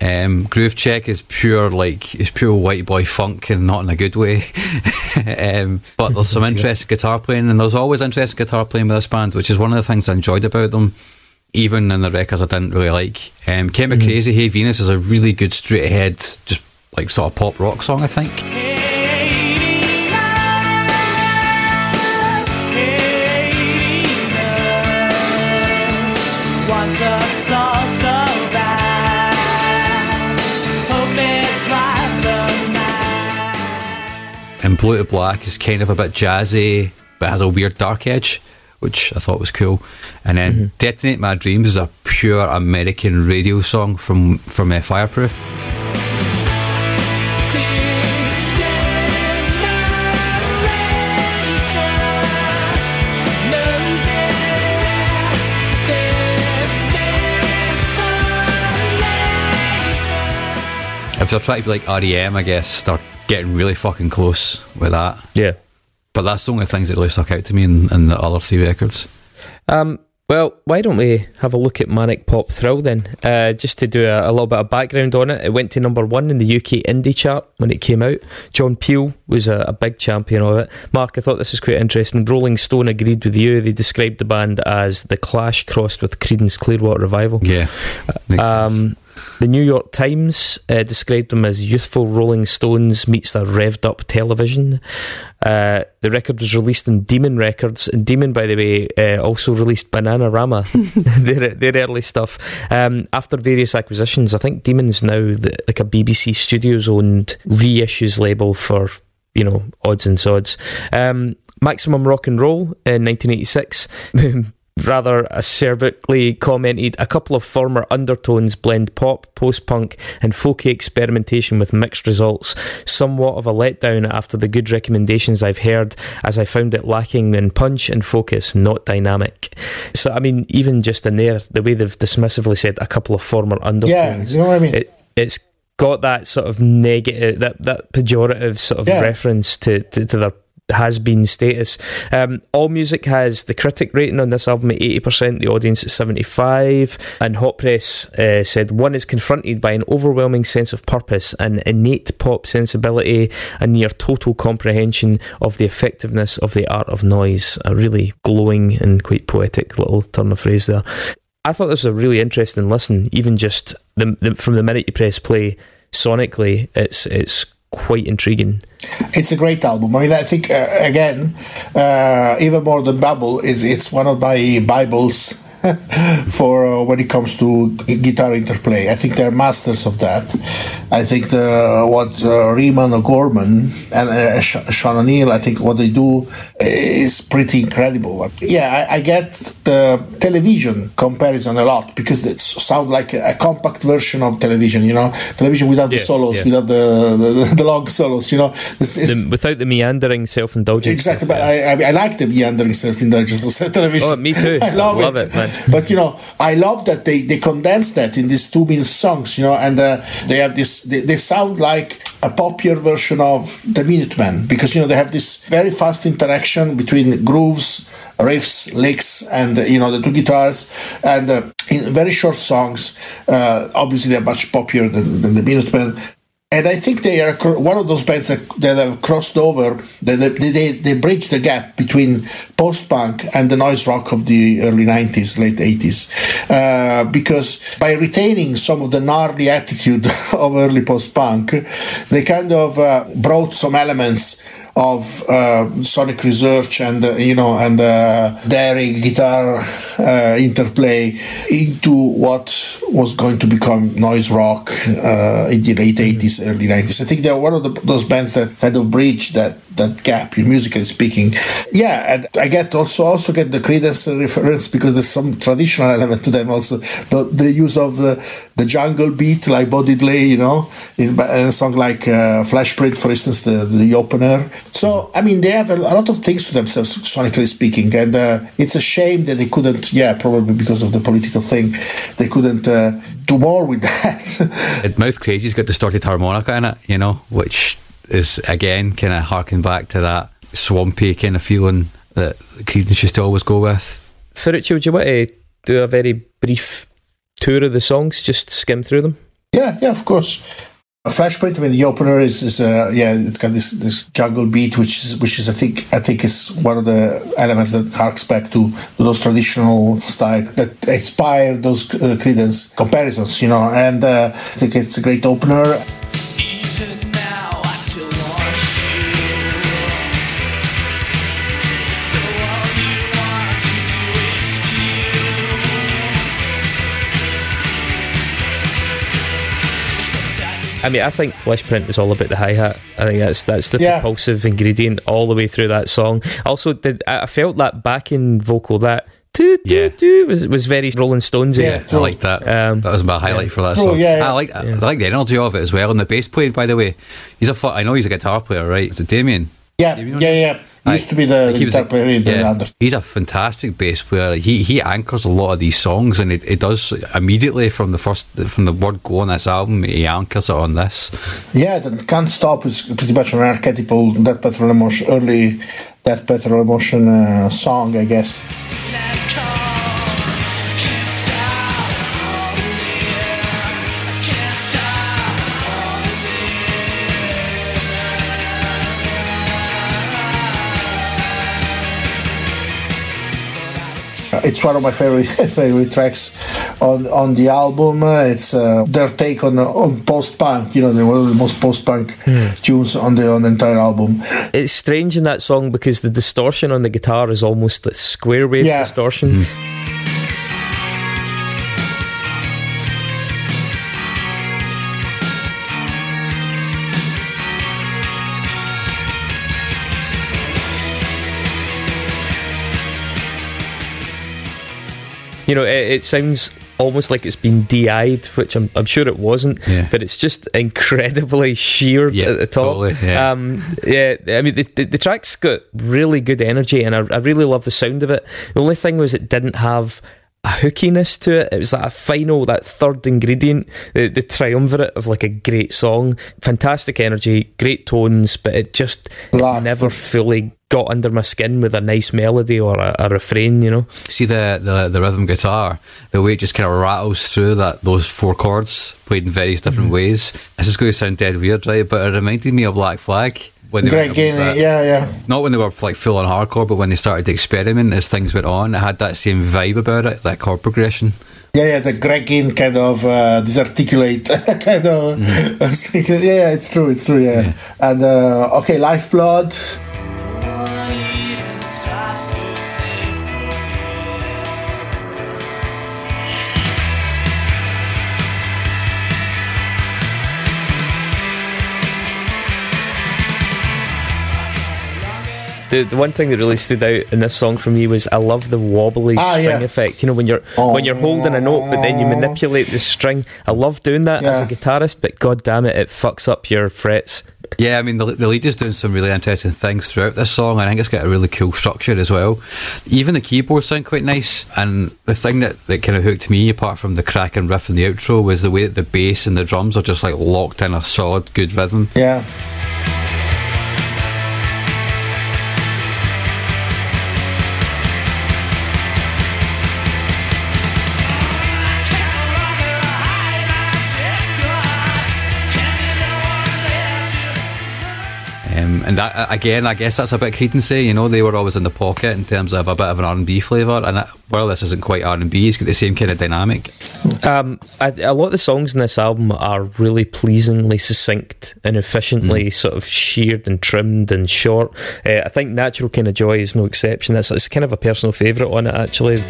Um, Groove Check is pure like it's pure white boy funk and not in a good way. um, but there's some interesting guitar playing, and there's always interesting guitar playing with this band, which is one of the things I enjoyed about them. Even in the records I didn't really like. Um, Chemicrazy, Hey Venus is a really good straight ahead, just like sort of pop rock song, I think. And Blue to Black is kind of a bit jazzy, but has a weird dark edge, which I thought was cool. And then Detonate My Dreams is a pure American radio song from from uh, Fireproof. This generation knows it. This desolation. If they're trying to be like REM, I guess they're getting really fucking close with that. Yeah. But that's the only things that really stuck out to me in, in the other three records. Um, well, why don't we have a look at Manic Pop Thrill then? Uh, just to do a, a little bit of background on it. It went to number one in the UK indie chart when it came out. John Peel was a, a big champion of it. Mark, I thought this was quite interesting. Rolling Stone agreed with you. They described the band as The Clash crossed with Creedence Clearwater Revival. Yeah. Makes sense. Um, the New York Times uh, described them as youthful Rolling Stones meets their revved up television. Uh, the record was released in Demon Records, and Demon, by the way, uh, also released Bananarama, their, their early stuff. Um, after various acquisitions, I think Demon's now the, like a BBC Studios owned reissues label for you know odds and sods. Um, Maximum Rock and Roll in 1986. rather acerbically commented, a couple of former undertones blend pop, post punk, and folky experimentation with mixed results. Somewhat of a letdown after the good recommendations I've heard, as I found it lacking in punch and focus, not dynamic. So, I mean, even just in there, the way they've dismissively said a couple of former undertones, Yeah, you know what I mean? It, it's got that sort of negative, that, that pejorative sort of Yeah. reference to, to, to their has been status. Um, All Music has the critic rating on this album at 80%, the audience at 75 and Hot Press uh, said one is confronted by an overwhelming sense of purpose, an innate pop sensibility, a near total comprehension of the effectiveness of the art of noise. A really glowing and quite poetic little turn of phrase there. I thought this was a really interesting listen, even just the, the, from the minute you press play sonically, it's it's quite intriguing. It's a great album. I mean, I think uh, again, uh, even more than Babble, is it's one of my bibles for uh, when it comes to guitar interplay. I think they're masters of that. I think the what uh, Raymond or Gorman and uh, Sean O'Neill, I think what they do is pretty incredible. Yeah, I, I get the television comparison a lot because it sounds like a, a compact version of television. You know, television without the solos, yeah. without the, the the long solos. You know, It's- it's- The, without the meandering self indulgence. Exactly, but I, I, I like the meandering self-indulgence of television. Oh, me too. I love, I love it. it, man. But you know, I love that they they condense that in these two-minute songs. You know, and uh, they have this. They, they sound like a popular version of the Minutemen because you know they have this very fast interaction between grooves, riffs, licks, and uh, you know the two guitars, and uh, in very short songs. Uh, obviously, they're much popular than, than the Minutemen. And I think they are one of those bands that, that have crossed over. They, they, they, bridge the gap between post punk and the noise rock of the early 90s, late 80s. Uh, because by retaining some of the gnarly attitude of early post punk, they kind of uh, brought some elements of uh, sonic research and uh, you know and uh, daring guitar interplay into what was going to become noise rock in the late 80s early 90s i think they're one of the, those bands that kind of bridge that that gap you musically speaking. Yeah and i get also also get the Creedence reference because there's some traditional element to them also. The, the use of uh, the jungle beat like Bo Diddley you know in, in a song like uh, flash print for instance the, the opener. So i mean they have a, lot of things to themselves sonically speaking and uh, it's a shame that they couldn't yeah probably because of the political thing they couldn't uh, do more with that. Mouth Crazy's got distorted harmonica in it, you know, which is again kind of harking back to that swampy kind of feeling that Creedence used to always go with. Ferruccio, would you want to do a very brief tour of the songs? Just skim through them? Yeah, yeah, of course. A flash print. I mean, the opener is, is uh, yeah, it's got this this jungle beat, which is which is I think I think is one of the elements that harks back to, to those traditional style that inspired those uh, Creedence comparisons, you know. And uh, I think it's a great opener. I mean, I think Flesh Print is all about the hi hat. I think that's that's the Yeah. propulsive ingredient all the way through that song. Also, did I I felt that backing vocal that toot Yeah. toot toot was was very Rolling Stonesy. Yeah. I like that. Um, that was my highlight for that Oh, song. yeah, yeah. I like I like the energy of it as well. And the bass playing, by the way, he's a. fu- I know he's a guitar player, right? Is it Damien? Yeah, Damien yeah, yeah. He used to be the, Like, the was player in yeah. under. He's a fantastic bass player. He he anchors a lot of these songs, and it, it does immediately from the first from the word go on this album. He anchors it on this. Yeah, the Can't Stop is pretty much an archetypal That Petrol Emotion, early That Petrol Emotion uh, song, I guess. It's one of my favorite favorite tracks on on the album. Uh, it's uh, their take on on post punk. You know, they one of the most post punk tunes on the on the entire album. It's strange in that song because the distortion on the guitar is almost like square wave Yeah. distortion. You know, it, it sounds almost like it's been DI'd, which I'm, I'm sure it wasn't, Yeah. but it's just incredibly sheared Yeah, at the top. totally, yeah. Um, yeah, I mean, the, the, the track's got really good energy, and I, I really love the sound of it. The only thing was it didn't have a hookiness to it. It was that a final, that third ingredient, the, the triumvirate of like a great song. Fantastic energy, great tones, but it just it never fully got under my skin with a nice melody or a, a refrain, you know? See the, the the rhythm guitar, the way it just kind of rattles through that those four chords played in various different mm-hmm. ways. This is going to sound dead weird, right? But it reminded me of Black Flag when went yeah, yeah. not when they were like full on hardcore, but when they started to experiment as things went on. It had that same vibe about it, that chord progression. Yeah, yeah, the Greg Ginn kind of uh, disarticulate kind of. Thinking, yeah, it's true, it's true, yeah. And uh, okay, Lifeblood. The, the one thing that really stood out in this song for me was I love the wobbly Ah, string yeah. effect. You know, when you're when you're holding a note, but then you manipulate the string. I love doing that Yeah. as a guitarist, but god damn it, it fucks up your frets. Yeah, I mean, the, the lead is doing some really interesting things throughout this song. I think it's got a really cool structure as well. Even the keyboards sound quite nice. And the thing that, that kind of hooked me, apart from the cracking riff in the outro, was the way that the bass and the drums are just like locked in a solid, good rhythm. Yeah. Um, and that again, I guess that's a bit credency. You know, they were always in the pocket in terms of a bit of an R and B flavour. And that, while this isn't quite R and B, it's got the same kind of dynamic. Um, I, a lot of the songs in this album are really pleasingly succinct and efficiently sort of sheared and trimmed and short. Uh, I think Natural Kind of Joy is no exception. That's it's kind of a personal favourite on it actually.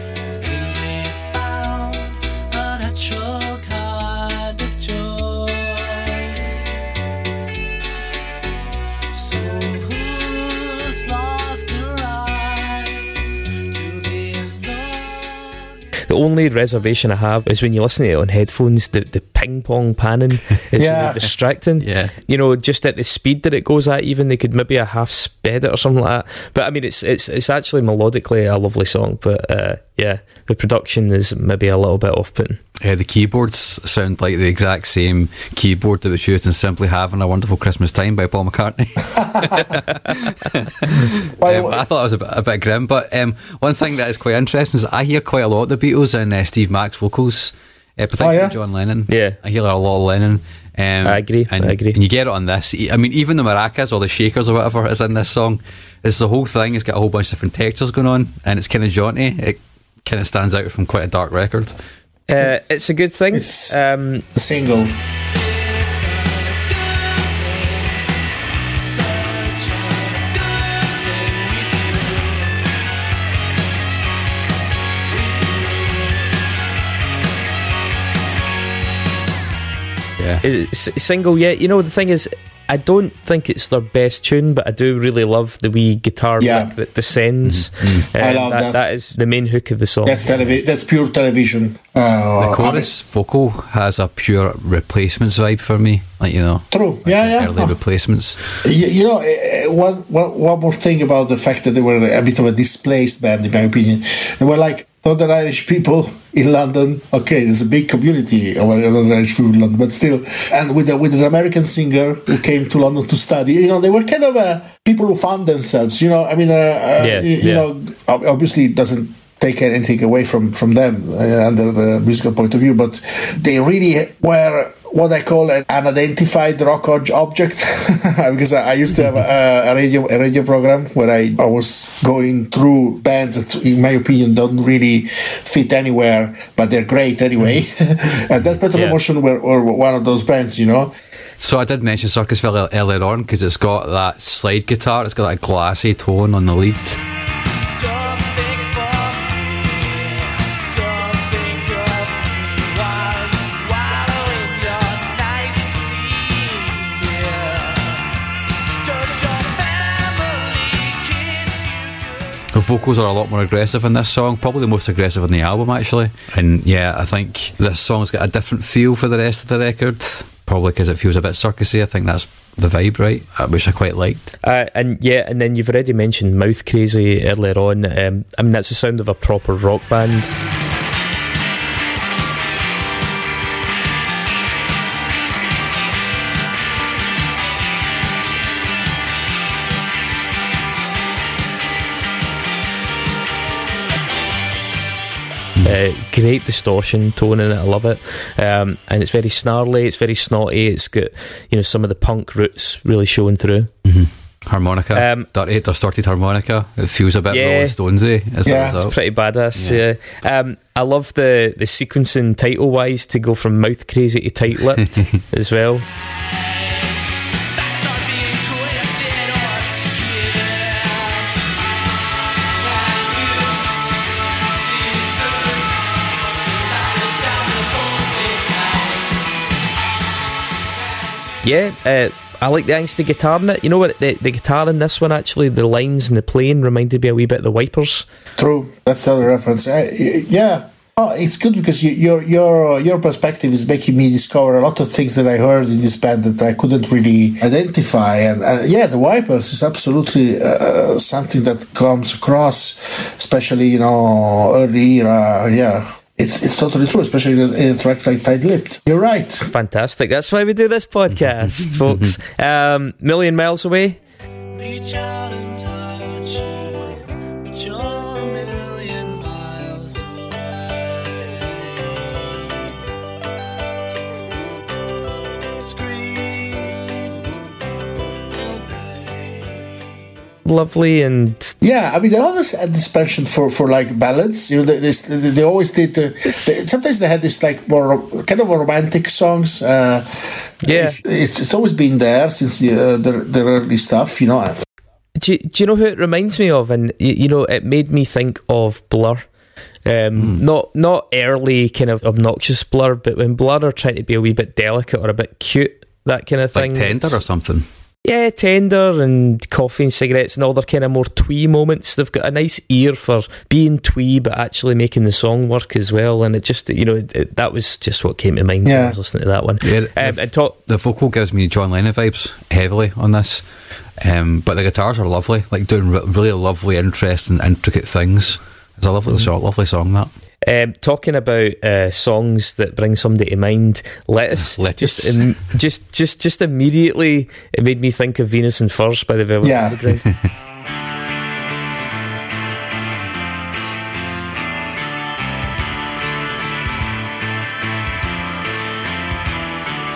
The only reservation I have is when you listen to it on headphones, the, the ping pong panning is Yeah. really distracting. Yeah. You know, just at the speed that it goes at, even they could maybe a half sped it or something like that. But I mean, it's it's it's actually melodically a lovely song, but uh, yeah, the production is maybe a little bit off putting. Uh, the keyboards sound like the exact same keyboard that was used in Simply Having a Wonderful Christmas Time by Paul McCartney. Um, I thought it was a bit, a bit grim, but um, one thing that is quite interesting is I hear quite a lot of the Beatles and uh, Steve Mack's vocals, uh, particularly Oh, yeah? John Lennon. Yeah. I hear a lot of Lennon. Um, I agree, And, I agree. And you get it on this. I mean, even the maracas or the shakers or whatever is in this song. It's the whole thing. It's got a whole bunch of different textures going on, and it's kind of jaunty. It kind of stands out from quite a dark record. Uh, it's a good thing. It's- Um, The single. Yeah. it's single, yeah. You know, the thing is, I don't think it's their best tune, but I do really love the wee guitar Yeah. lick that descends. Mm-hmm. Um, I love that. That is the main hook of the song. That's televi- That's pure television. Uh, The chorus vocal has a pure replacements vibe for me. Like, you know, True. like Yeah, yeah. early replacements. You, you know, uh, one, one, one more thing about the fact that they were a bit of a displaced band, in my opinion. They were like Northern Irish people in London. Okay, there's a big community of Northern Irish people in London, but still, and with a, with an American singer who came to London to study. You know, they were kind of uh, people who found themselves. You know, I mean, uh, uh, Yeah, you, you yeah. know, obviously it doesn't take anything away from from them uh, under the musical point of view, but they really were what I call an unidentified rock object because I, I used to have a, a radio a radio program where I, I was going through bands that, in my opinion, don't really fit anywhere, but they're great anyway. Mm-hmm. and that Petrol Yeah. Emotion were, were one of those bands, you know. So I did mention Circusville earlier on because it's got that slide guitar. It's got that glassy tone on the lead. The vocals are a lot more aggressive in this song, probably the most aggressive in the album, actually. And yeah, I think this song's got a different feel for the rest of the record, probably because it feels a bit circusy. I think that's the vibe, right? Which I quite liked. Uh, and yeah, and then you've already mentioned Mouth Crazy earlier on. Um, I mean, that's the sound of a proper rock band. Uh, great distortion tone in it. I love it, um, and it's very snarly. It's very snotty. It's got you know some of the punk roots really showing through. Harmonica, Um, dirty, distorted harmonica. It feels a bit Yeah. Rolling Stonesy as Yeah, a result. Pretty badass, yeah. Um, I love the the sequencing title wise to go from mouth crazy to tight lipped as well. Yeah, uh, I like the angsty guitar in it. You know what? The, the guitar in this one actually, the lines and the playing reminded me a wee bit of the Wipers. True, that's the reference. Uh, yeah, oh, it's good because you, your your your perspective is making me discover a lot of things that I heard in this band that I couldn't really identify. And uh, yeah, the Wipers is absolutely uh, something that comes across, especially you know early era. Yeah, it's it's totally true, especially in a, track like Tight Lipped. You're right. Fantastic. That's why we do this podcast, folks. Um, Million Miles Away. Lovely and Yeah, I mean they always had this penchant for, for like ballads. You know, they, they, they always did. Uh, they, sometimes they had this like more kind of romantic songs. Uh, Yeah. it's, it's it's always been there since the uh, the, the early stuff. You know, do you, do you know who it reminds me of? And you, you know, it made me think of Blur. Um, Not not early kind of obnoxious Blur, but when Blur are trying to be a wee bit delicate or a bit cute, that kind of Like thing. Tender or something. Yeah, tender and coffee and cigarettes and all their kind of more twee moments. They've got a nice ear for being twee, but actually making the song work as well. And it just, you know, it, it- that was just what came to mind when I was listening to that one. Yeah, um, the- and talk, The vocal gives me John Lennon vibes heavily on this, um, but the guitars are lovely, like doing re- really lovely, interesting, intricate things. It's a lovely song, lovely song that. Um, talking about uh, songs that bring somebody to mind, lettuce. Lettuce. Just, im- just, just, just immediately, it made me think of Venus and Furs by the Velvet Yeah. Underground.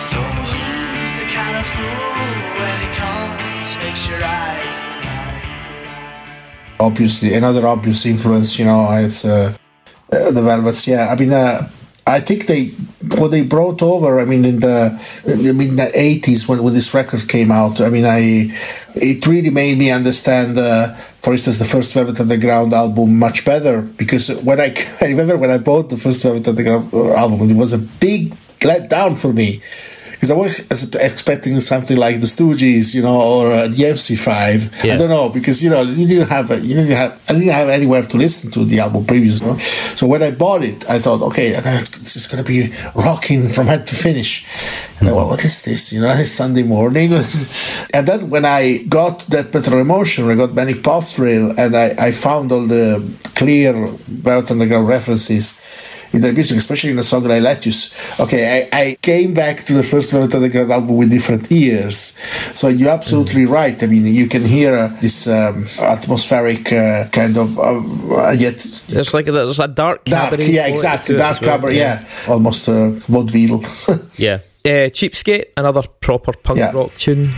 So who's the kind of fool when he comes makes your eyes obviously another obvious influence. You know, it's uh, uh, the Velvets. Yeah, I mean. Uh, I think they what they brought over. I mean, in the I mean the eighties when, when this record came out. I mean, I it really made me understand. Uh, for instance, the first Velvet Underground album much better because when I I remember when I bought the first Velvet Underground uh, album, it was a big letdown for me because I was expecting something like the Stooges, you know, or uh, the MC5. Yeah. I don't know because you know you didn't have a, you didn't have I didn't have anywhere to listen to the album previously. you know. So when I bought it, I thought, okay, this is going to be rocking from head to finish. And I went, what is this? You know, it's Sunday morning. and then when I got that Petrol Emotion, I got Manic Pop Thrill, and I, I found all the clear Velvet Underground references in the music, especially in a song like Lettuce. Okay, I, I came back to the first Velvet Underground album with different ears. So you're absolutely right. I mean, you can hear uh, this um, atmospheric uh, kind of, uh, yet There's like a, there's a dark dark, cabaret yeah, exactly, dark as well, cabaret, yeah. almost uh, vaudeville. Yeah. Uh, Cheapskate, another proper punk Yeah. rock tune.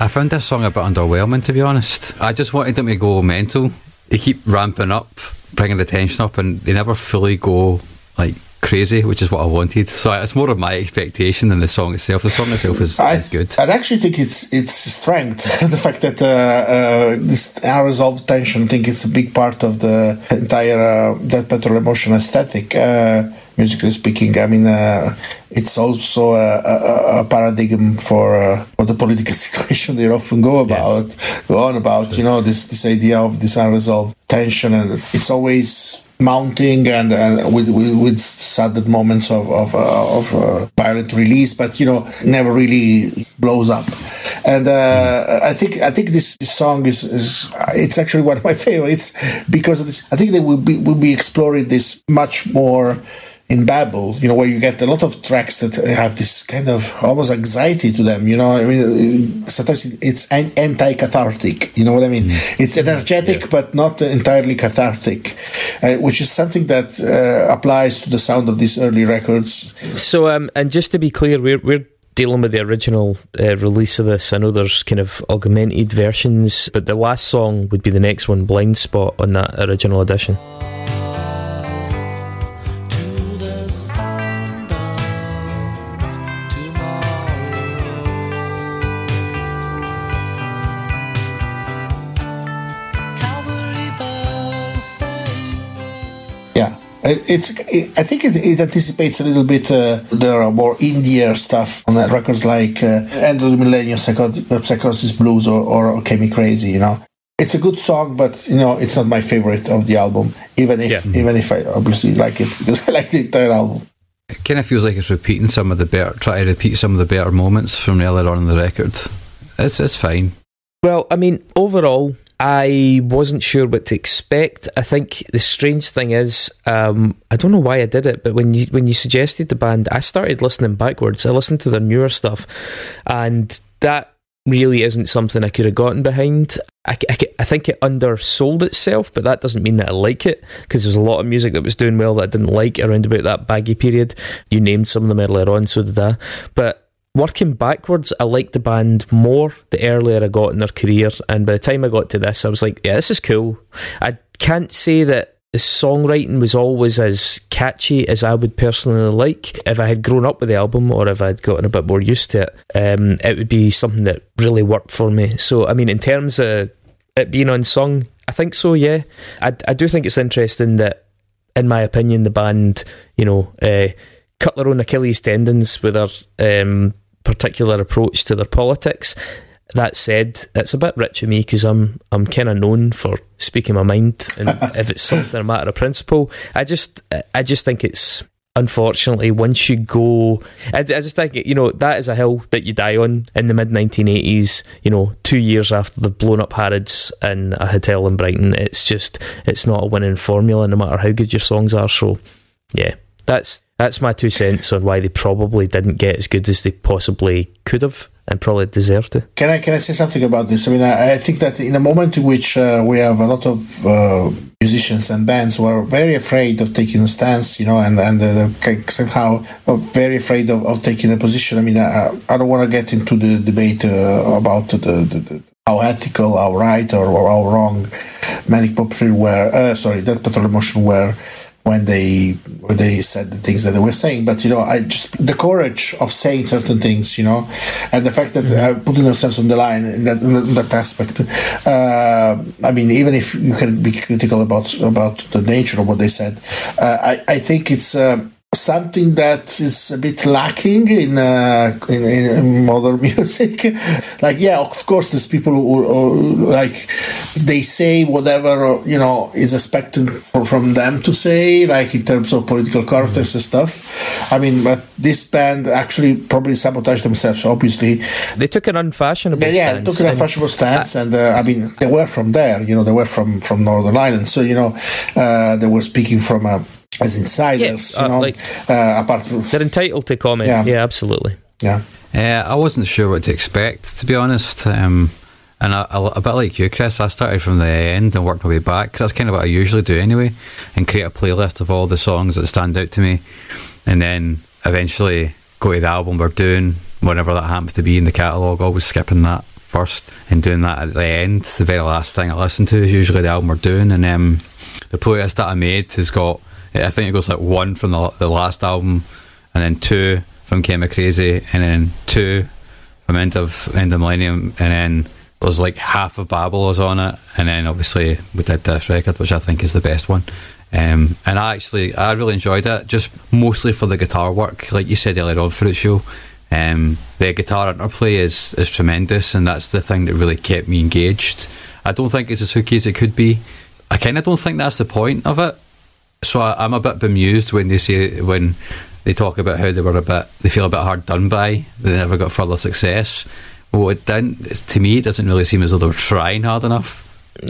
I found this song a bit underwhelming, to be honest. I just wanted them to go mental. They keep ramping up, bringing the tension up, and they never fully go like crazy, which is what I wanted. So it's more of my expectation than the song itself. The song itself is, I, is good. I actually think it's it's strength. the fact that uh, uh, this unresolved tension, I think it's a big part of the entire uh, That Petrol Emotion aesthetic. Uh, musically speaking, I mean, uh, it's also a, a, a paradigm for uh, for the political situation they often go about, go on about. You know, this this idea of this unresolved tension, and it's always mounting and, and with, with, with sudden moments of of, uh, of uh, violent release, but you know never really blows up. And uh, I think I think this, this song is, is it's actually one of my favorites because of this. I think they will be will be exploring this much more in Babble, you know, where you get a lot of tracks that have this kind of almost anxiety to them, you know. I mean, sometimes it's anti cathartic, you know what I mean? Mm. It's energetic, yeah. but not entirely cathartic, uh, which is something that uh, applies to the sound of these early records. So, um, and just to be clear, we're, we're dealing with the original uh, release of this. I know there's kind of augmented versions, but the last song would be the next one, Blind Spot, on that original edition. It's it, I think it, it, anticipates a little bit uh, the more indie stuff on records like uh, End of the Millennium, Psychosis Blues, or, or Chemicrazy. You know, it's a good song, but you know, it's not my favorite of the album. Even if yeah. even if I obviously like it because I like the entire album. It kind of feels like it's repeating some of the better, try to repeat some of the better moments from earlier on in the record. It's it's fine. Well, I mean, overall, I wasn't sure what to expect. I think the strange thing is, um, I don't know why I did it, but when you when you suggested the band, I started listening backwards. I listened to their newer stuff, and that really isn't something I could have gotten behind. I, I, I, think it undersold itself, but that doesn't mean that I like it because there's a lot of music that was doing well that I didn't like around about that baggy period. You named some of them earlier on, so did I. But working backwards, I liked the band more the earlier I got in their career. And by the time I got to this, I was like, yeah, this is cool. I can't say that the songwriting was always as catchy as I would personally like. If I had grown up with the album or if I'd gotten a bit more used to it, um, it would be something that really worked for me. So, I mean, in terms of it being unsung, I think so, yeah. I, I do think it's interesting that, in my opinion, the band, you know, uh, cut their own Achilles tendons with their um, particular approach to their politics. That said, it's a bit rich of me because I'm I'm kind of known for speaking my mind, and if it's something a matter of principle, I just I just think it's unfortunately once you go, I, I just think you know that is a hill that you die on in the mid 1980s. You know, two years after they've blown up Harrods in a hotel in Brighton, it's just it's not a winning formula, no matter how good your songs are. So, yeah, that's that's my two cents on why they probably didn't get as good as they possibly could have and probably deserved to. Can I can I say something about this? I mean, I, I think that in a moment in which uh, we have a lot of uh, musicians and bands who are very afraid of taking a stance, you know, and and uh, somehow very afraid of, of taking a position. I mean, I, I don't want to get into the debate uh, about the, the, the how ethical, how right, or, or how wrong Manic Pop were. Uh, sorry, That Petrol Emotion were when they when they said the things that they were saying. But you know, I just the courage of saying certain things, you know, and the fact that mm-hmm. uh, putting themselves on the line in that, in that aspect. Uh, I mean, even if you can be critical about about the nature of what they said, uh, I I think it's. Uh, something that is a bit lacking in, uh, in, in, modern music. like, yeah, of course, there's people who, who, like they say whatever you know is expected from them to say, like in terms of political correctness and stuff. I mean, but this band actually probably sabotaged themselves. Obviously, they took an unfashionable. Yeah, yeah they took an unfashionable stance, and uh, I mean, they were from there. You know, they were from from Northern Ireland, so you know, uh, they were speaking from a as insiders, yeah, you uh, know, like, uh, apart from they're entitled to comment. Yeah, yeah absolutely. Yeah, uh, I wasn't sure what to expect, to be honest. Um, and a, a, bit like you, Chris, I started from the end and worked my way back. Cause that's kind of what I usually do anyway, and create a playlist of all the songs that stand out to me, and then eventually go to the album we're doing, whenever that happens to be in the catalogue. Always skipping that first and doing that at the end. The very last thing I listen to is usually the album we're doing, and um, the playlist that I made has got I think it goes like one from the, the last album, and then two from Chemicrazy, and then two from End of End of Millennium, and then there's like half of Babble was on it, and then obviously we did this record, which I think is the best one. Um, and I actually I really enjoyed it, just mostly for the guitar work, like you said earlier on for the show. Um, the guitar interplay is is tremendous, and that's the thing that really kept me engaged. I don't think it's as hooky as it could be. I kind of don't think that's the point of it. So I, I'm a bit bemused when they say when they talk about how they were a bit they feel a bit hard done by. They never got further success. Well, it didn't. To me, it doesn't really seem as though they were trying hard enough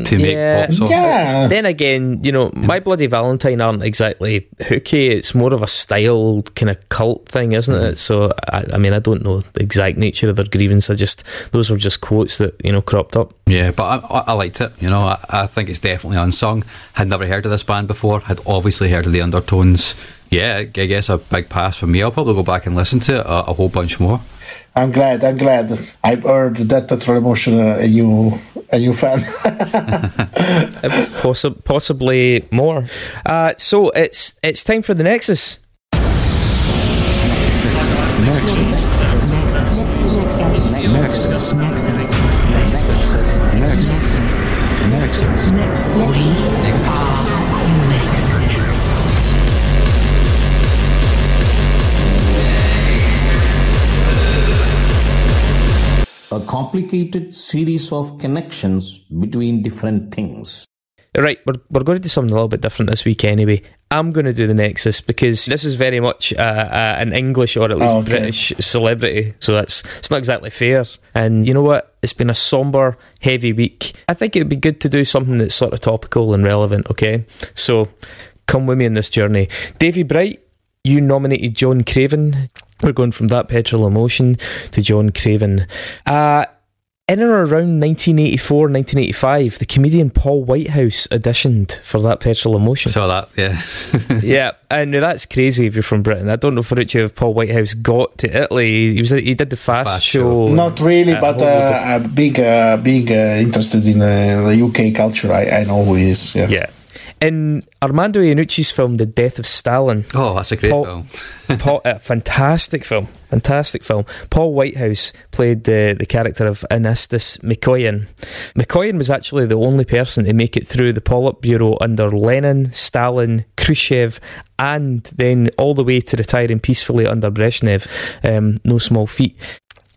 to make Yeah. pop songs. Yeah. Then again, you know, My Bloody Valentine aren't exactly hooky. It's more of a style kind of cult thing, isn't Mm-hmm. it? So, I, I mean, I don't know the exact nature of their grievance. I just, those were just quotes that, you know, cropped up. Yeah, but I, I, I liked it. You know, I, I think it's definitely unsung. Had never heard of this band before. Had obviously heard of the Undertones. Yeah, I guess a big pass for me. I'll probably go back and listen to it a, a whole bunch more. I'm glad. I'm glad. I've heard that Petrol Emotion uh, a new a new fan. Uh, possi- possibly more. Uh, so, it's it's time for the Nexus. A complicated series of connections between different things. Right, we're, we're going to do something a little bit different this week anyway. I'm going to do the Nexus because this is very much uh, uh, an English or at least Oh, okay. British celebrity, so that's it's not exactly fair. And you know what? It's been a somber, heavy week. I think it would be good to do something that's sort of topical and relevant. Okay, so come with me on this journey. Davy Bright, you nominated John Craven. We're going from that petrol emotion to John Craven. Uh, in and around 1984, 1985, the comedian Paul Whitehouse auditioned for that petrol emotion. I Saw that. Yeah, yeah, and now that's crazy if you're from Britain. I don't know for you if Paul Whitehouse got to Italy. He was he did the fast, Fast show. Not really, but Hollywood. uh, I'm big, uh, big uh, interested in uh, the UK culture. I, I know who he is. Yeah. Yeah. In Armando Iannucci's film The Death of Stalin, Oh, that's a great Paul- film. Paul, uh, fantastic film, fantastic film. Paul Whitehouse played the the character of Anastas Mikoyan. Mikoyan was actually the only person to make it through the Politburo under Lenin, Stalin, Khrushchev, and then all the way to retiring peacefully under Brezhnev. Um, no small feat.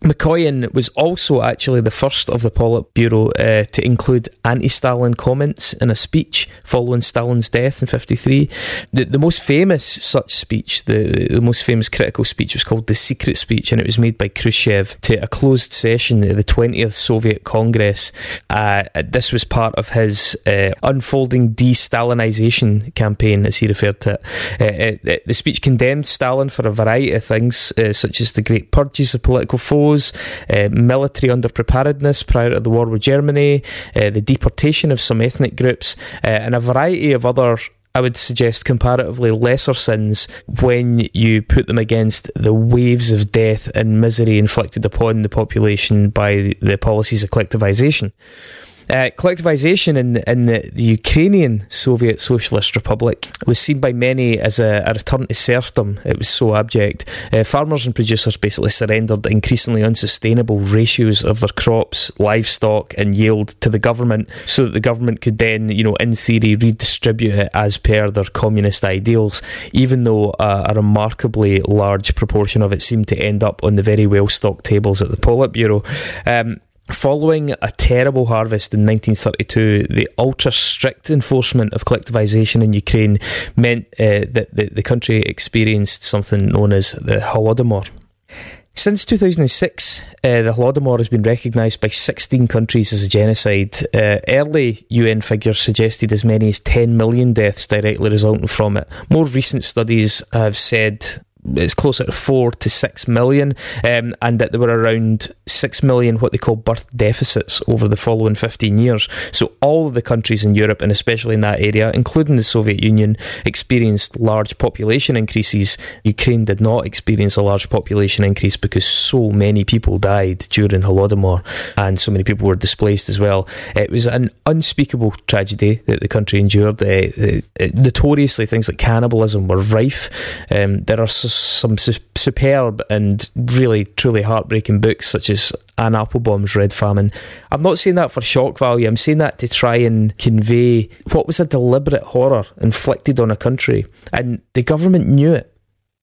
Mikoyan was also actually the first of the Politburo uh, to include anti-Stalin comments in a speech following Stalin's death in '53. The, the most famous such speech, the, the most famous critical speech, was called the Secret Speech, and it was made by Khrushchev to a closed session at the 20th Soviet Congress. Uh, this was part of his uh, unfolding de-Stalinization campaign, as he referred to it. Uh, uh, the speech condemned Stalin for a variety of things, uh, such as the great purges of political foes, uh, military underpreparedness prior to the war with Germany, uh, the deportation of some ethnic groups, uh, and a variety of other. I would suggest comparatively lesser sins when you put them against the waves of death and misery inflicted upon the population by the policies of collectivization. Uh, collectivization in, in the, the Ukrainian Soviet Socialist Republic was seen by many as a, a return to serfdom. It was so abject. Uh, farmers and producers basically surrendered increasingly unsustainable ratios of their crops, livestock, and yield to the government so that the government could then, you know, in theory, redistribute it as per their communist ideals, even though uh, a remarkably large proportion of it seemed to end up on the very well stocked tables at the Politburo. Um, Following a terrible harvest in 1932, the ultra strict enforcement of collectivization in Ukraine meant uh, that the, the country experienced something known as the Holodomor. Since 2006, uh, the Holodomor has been recognised by 16 countries as a genocide. Uh, early UN figures suggested as many as 10 million deaths directly resulting from it. More recent studies have said it's closer to four to six million, um, and that there were around six million what they call birth deficits over the following 15 years. So all of the countries in Europe, and especially in that area, including the Soviet Union, experienced large population increases. Ukraine did not experience a large population increase because so many people died during Holodomor, and so many people were displaced as well. It was an unspeakable tragedy that the country endured. Uh, uh, notoriously, things like cannibalism were rife. Um, there are some su- superb and really, truly heartbreaking books such as Anne Applebaum's Red Famine. I'm not saying that for shock value. I'm saying that to try and convey what was a deliberate horror inflicted on a country, and the government knew it.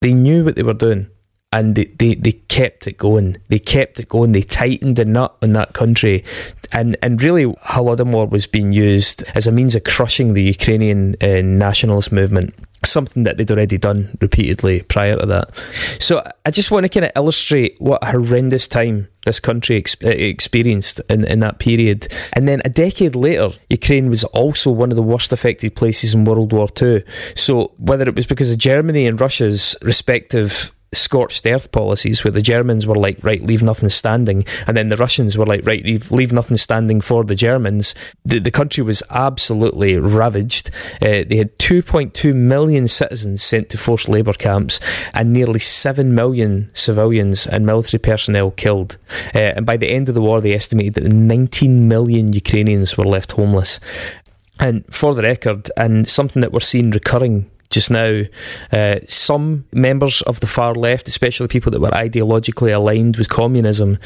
They knew what they were doing and they, they, they kept it going. They kept it going. They tightened the nut on that country. And, and really, Holodomor was being used as a means of crushing the Ukrainian uh, nationalist movement, something that they'd already done repeatedly prior to that. So I just want to kind of illustrate what a horrendous time this country ex- uh, experienced in, in that period. And then a decade later, Ukraine was also one of the worst affected places in World War II. So whether it was because of Germany and Russia's respective scorched earth policies where the Germans were like, right, leave nothing standing, and then the Russians were like, right, leave, leave nothing standing for the Germans. The, the country was absolutely ravaged. Uh, they had 2.2 million citizens sent to forced labour camps and nearly 7 million civilians and military personnel killed. Uh, and by the end of the war, they estimated that 19 million Ukrainians were left homeless. And for the record, and something that we're seeing recurring just now, uh, some members of the far left, especially people that were ideologically aligned with communism,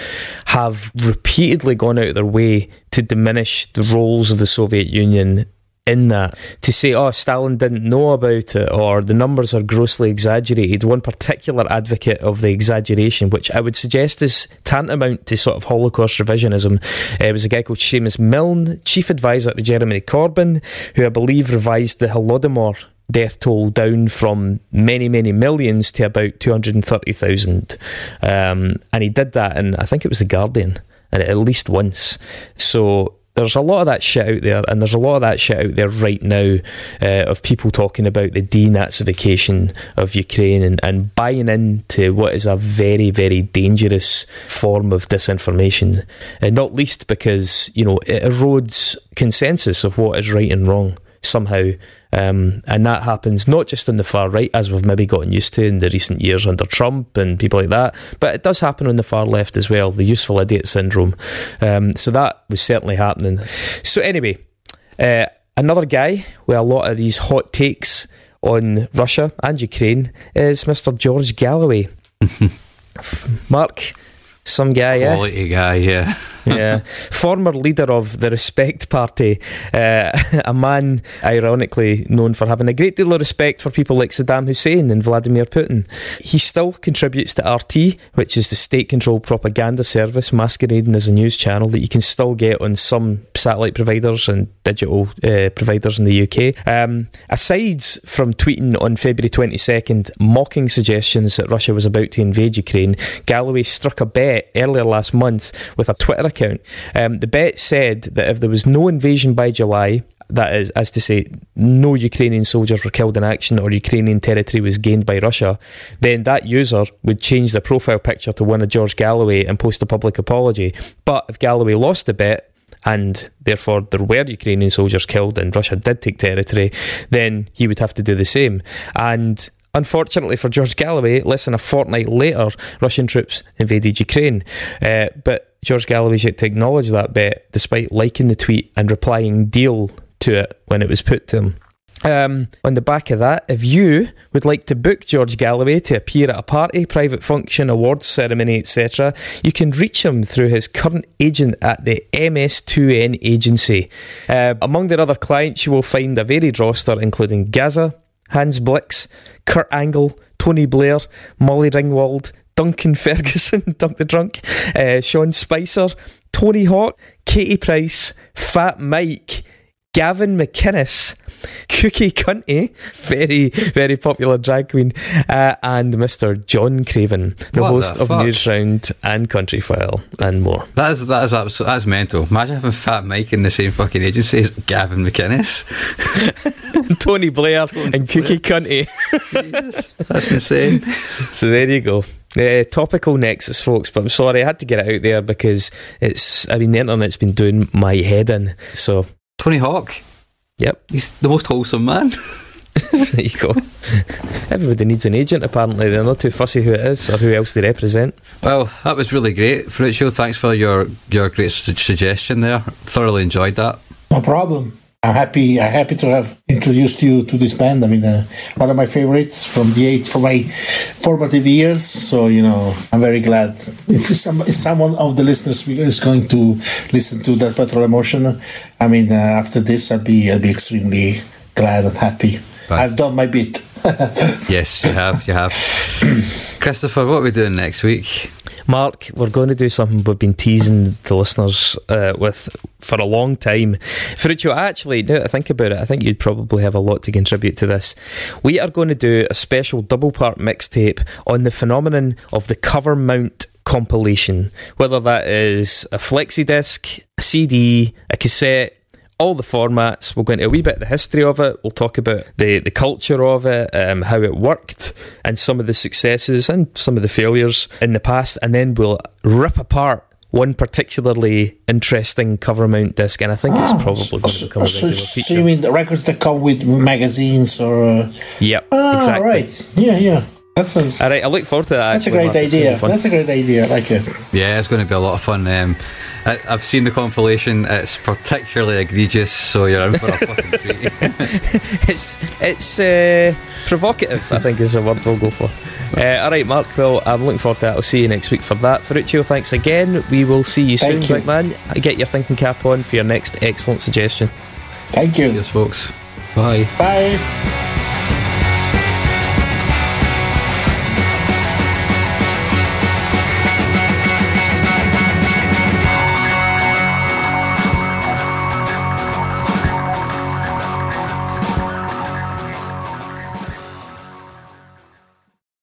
have repeatedly gone out of their way to diminish the roles of the Soviet Union in that to say, oh, Stalin didn't know about it or the numbers are grossly exaggerated. One particular advocate of the exaggeration, which I would suggest is tantamount to sort of Holocaust revisionism, uh, was a guy called Seumas Milne, chief advisor to Jeremy Corbyn, who I believe revised the Holodomor death toll down from many, many millions to about 230,000. Um, and he did that in, I think it was The Guardian, and at least once. So there's a lot of that shit out there, and there's a lot of that shit out there right now uh, of people talking about the denazification of Ukraine and, and buying into what is a very, very dangerous form of disinformation, and not least because you know it erodes consensus of what is right and wrong somehow. Um, and that happens not just on the far right, as we've maybe gotten used to in the recent years under Trump and people like that, but it does happen on the far left as well, the useful idiot syndrome. Um, so that was certainly happening. So, anyway, uh, another guy with a lot of these hot takes on Russia and Ukraine is Mr. George Galloway. Mark, some guy, yeah? Quality guy, yeah. yeah, former leader of the Respect Party, uh, a man ironically known for having a great deal of respect for people like Saddam Hussein and Vladimir Putin. He still contributes to RT, which is the state controlled propaganda service masquerading as a news channel that you can still get on some satellite providers and digital uh, providers in the UK. Um, aside from tweeting on February 22nd, mocking suggestions that Russia was about to invade Ukraine, Galloway struck a bet earlier last month with a Twitter account. Um, the bet said that if there was no invasion by July, that is, as to say, no Ukrainian soldiers were killed in action or Ukrainian territory was gained by Russia, then that user would change their profile picture to one of George Galloway and post a public apology. But if Galloway lost the bet, and therefore there were Ukrainian soldiers killed and Russia did take territory, then he would have to do the same. And Unfortunately for George Galloway, less than a fortnight later, Russian troops invaded Ukraine. Uh, but George Galloway's yet to acknowledge that bet, despite liking the tweet and replying deal to it when it was put to him. Um, on the back of that, if you would like to book George Galloway to appear at a party, private function, awards ceremony, etc., you can reach him through his current agent at the MS2N agency. Uh, among their other clients, you will find a varied roster including Gazza, Hans Blix, Kurt Angle, Tony Blair, Molly Ringwald, Duncan Ferguson, Dunk the Drunk, uh, Sean Spicer, Tony Hawk, Katie Price, Fat Mike, Gavin McInnes, Cookie Kunty, very, very popular drag queen, uh, and Mr. John Craven, the What host the of fuck? Newsround and Countryfile, and more. That is that is absolutely that's mental. Imagine having Fat Mike in the same fucking agency as Gavin McInnes. Tony Blair and Cookie Kunty. That's insane. So there you go. Uh, topical Nexus, folks, but I'm sorry I had to get it out there because it's. I mean, the internet's been doing my head in. So, Tony Hawk. yep, He's the most wholesome man. there you go. Everybody needs an agent. Apparently, they're not too fussy who it is or who else they represent. Well, that was really great, Ferruccio. Thanks for your your great su- suggestion there. Thoroughly enjoyed that. No problem. I'm happy. I'm happy to have introduced you to this band. I mean, uh, one of my favorites from the eight from my formative years. So you know, I'm very glad if, some, if someone of the listeners is going to listen to that Petrol Emotion. I mean, uh, after this, I'll be I'll be extremely glad and happy. Right. I've done my bit. Yes, you have. You have. Christopher, what are we doing next week? Mark, we're going to do something we've been teasing the listeners uh, with for a long time. Ferruccio, actually, now that I think about it, I think you'd probably have a lot to contribute to this. We are going to do a special double part mixtape on the phenomenon of the cover mount compilation, whether that is a flexi disc, a CD, a cassette, all the formats. We'll go into a wee bit of the history of it. We'll talk about the, the culture of it, um, how it worked, and some of the successes and some of the failures in the past. And then we'll rip apart one particularly interesting cover mount disc. And I think it's probably going to so, become a so, regular so feature. you mean the records that come with magazines or? Uh, yep, ah, exactly. right. Yeah, yeah. That sounds. All right, I look forward to that. That's a great Mark. It's gonna be idea. That's a great idea. I like it. Yeah, it's going to be a lot of fun. Um, I, I've seen the compilation. It's particularly egregious, so you're in for a fucking treat. it's it's uh, provocative. I think is the word we'll go for. Uh, all right, Mark. Well, I'm looking forward to that. I'll see you next week for that. Ferruccio, thanks again. We will see you Thank soon, you. big man. Get your thinking cap on for your next excellent suggestion. Thank you. Cheers, folks. Bye. Bye.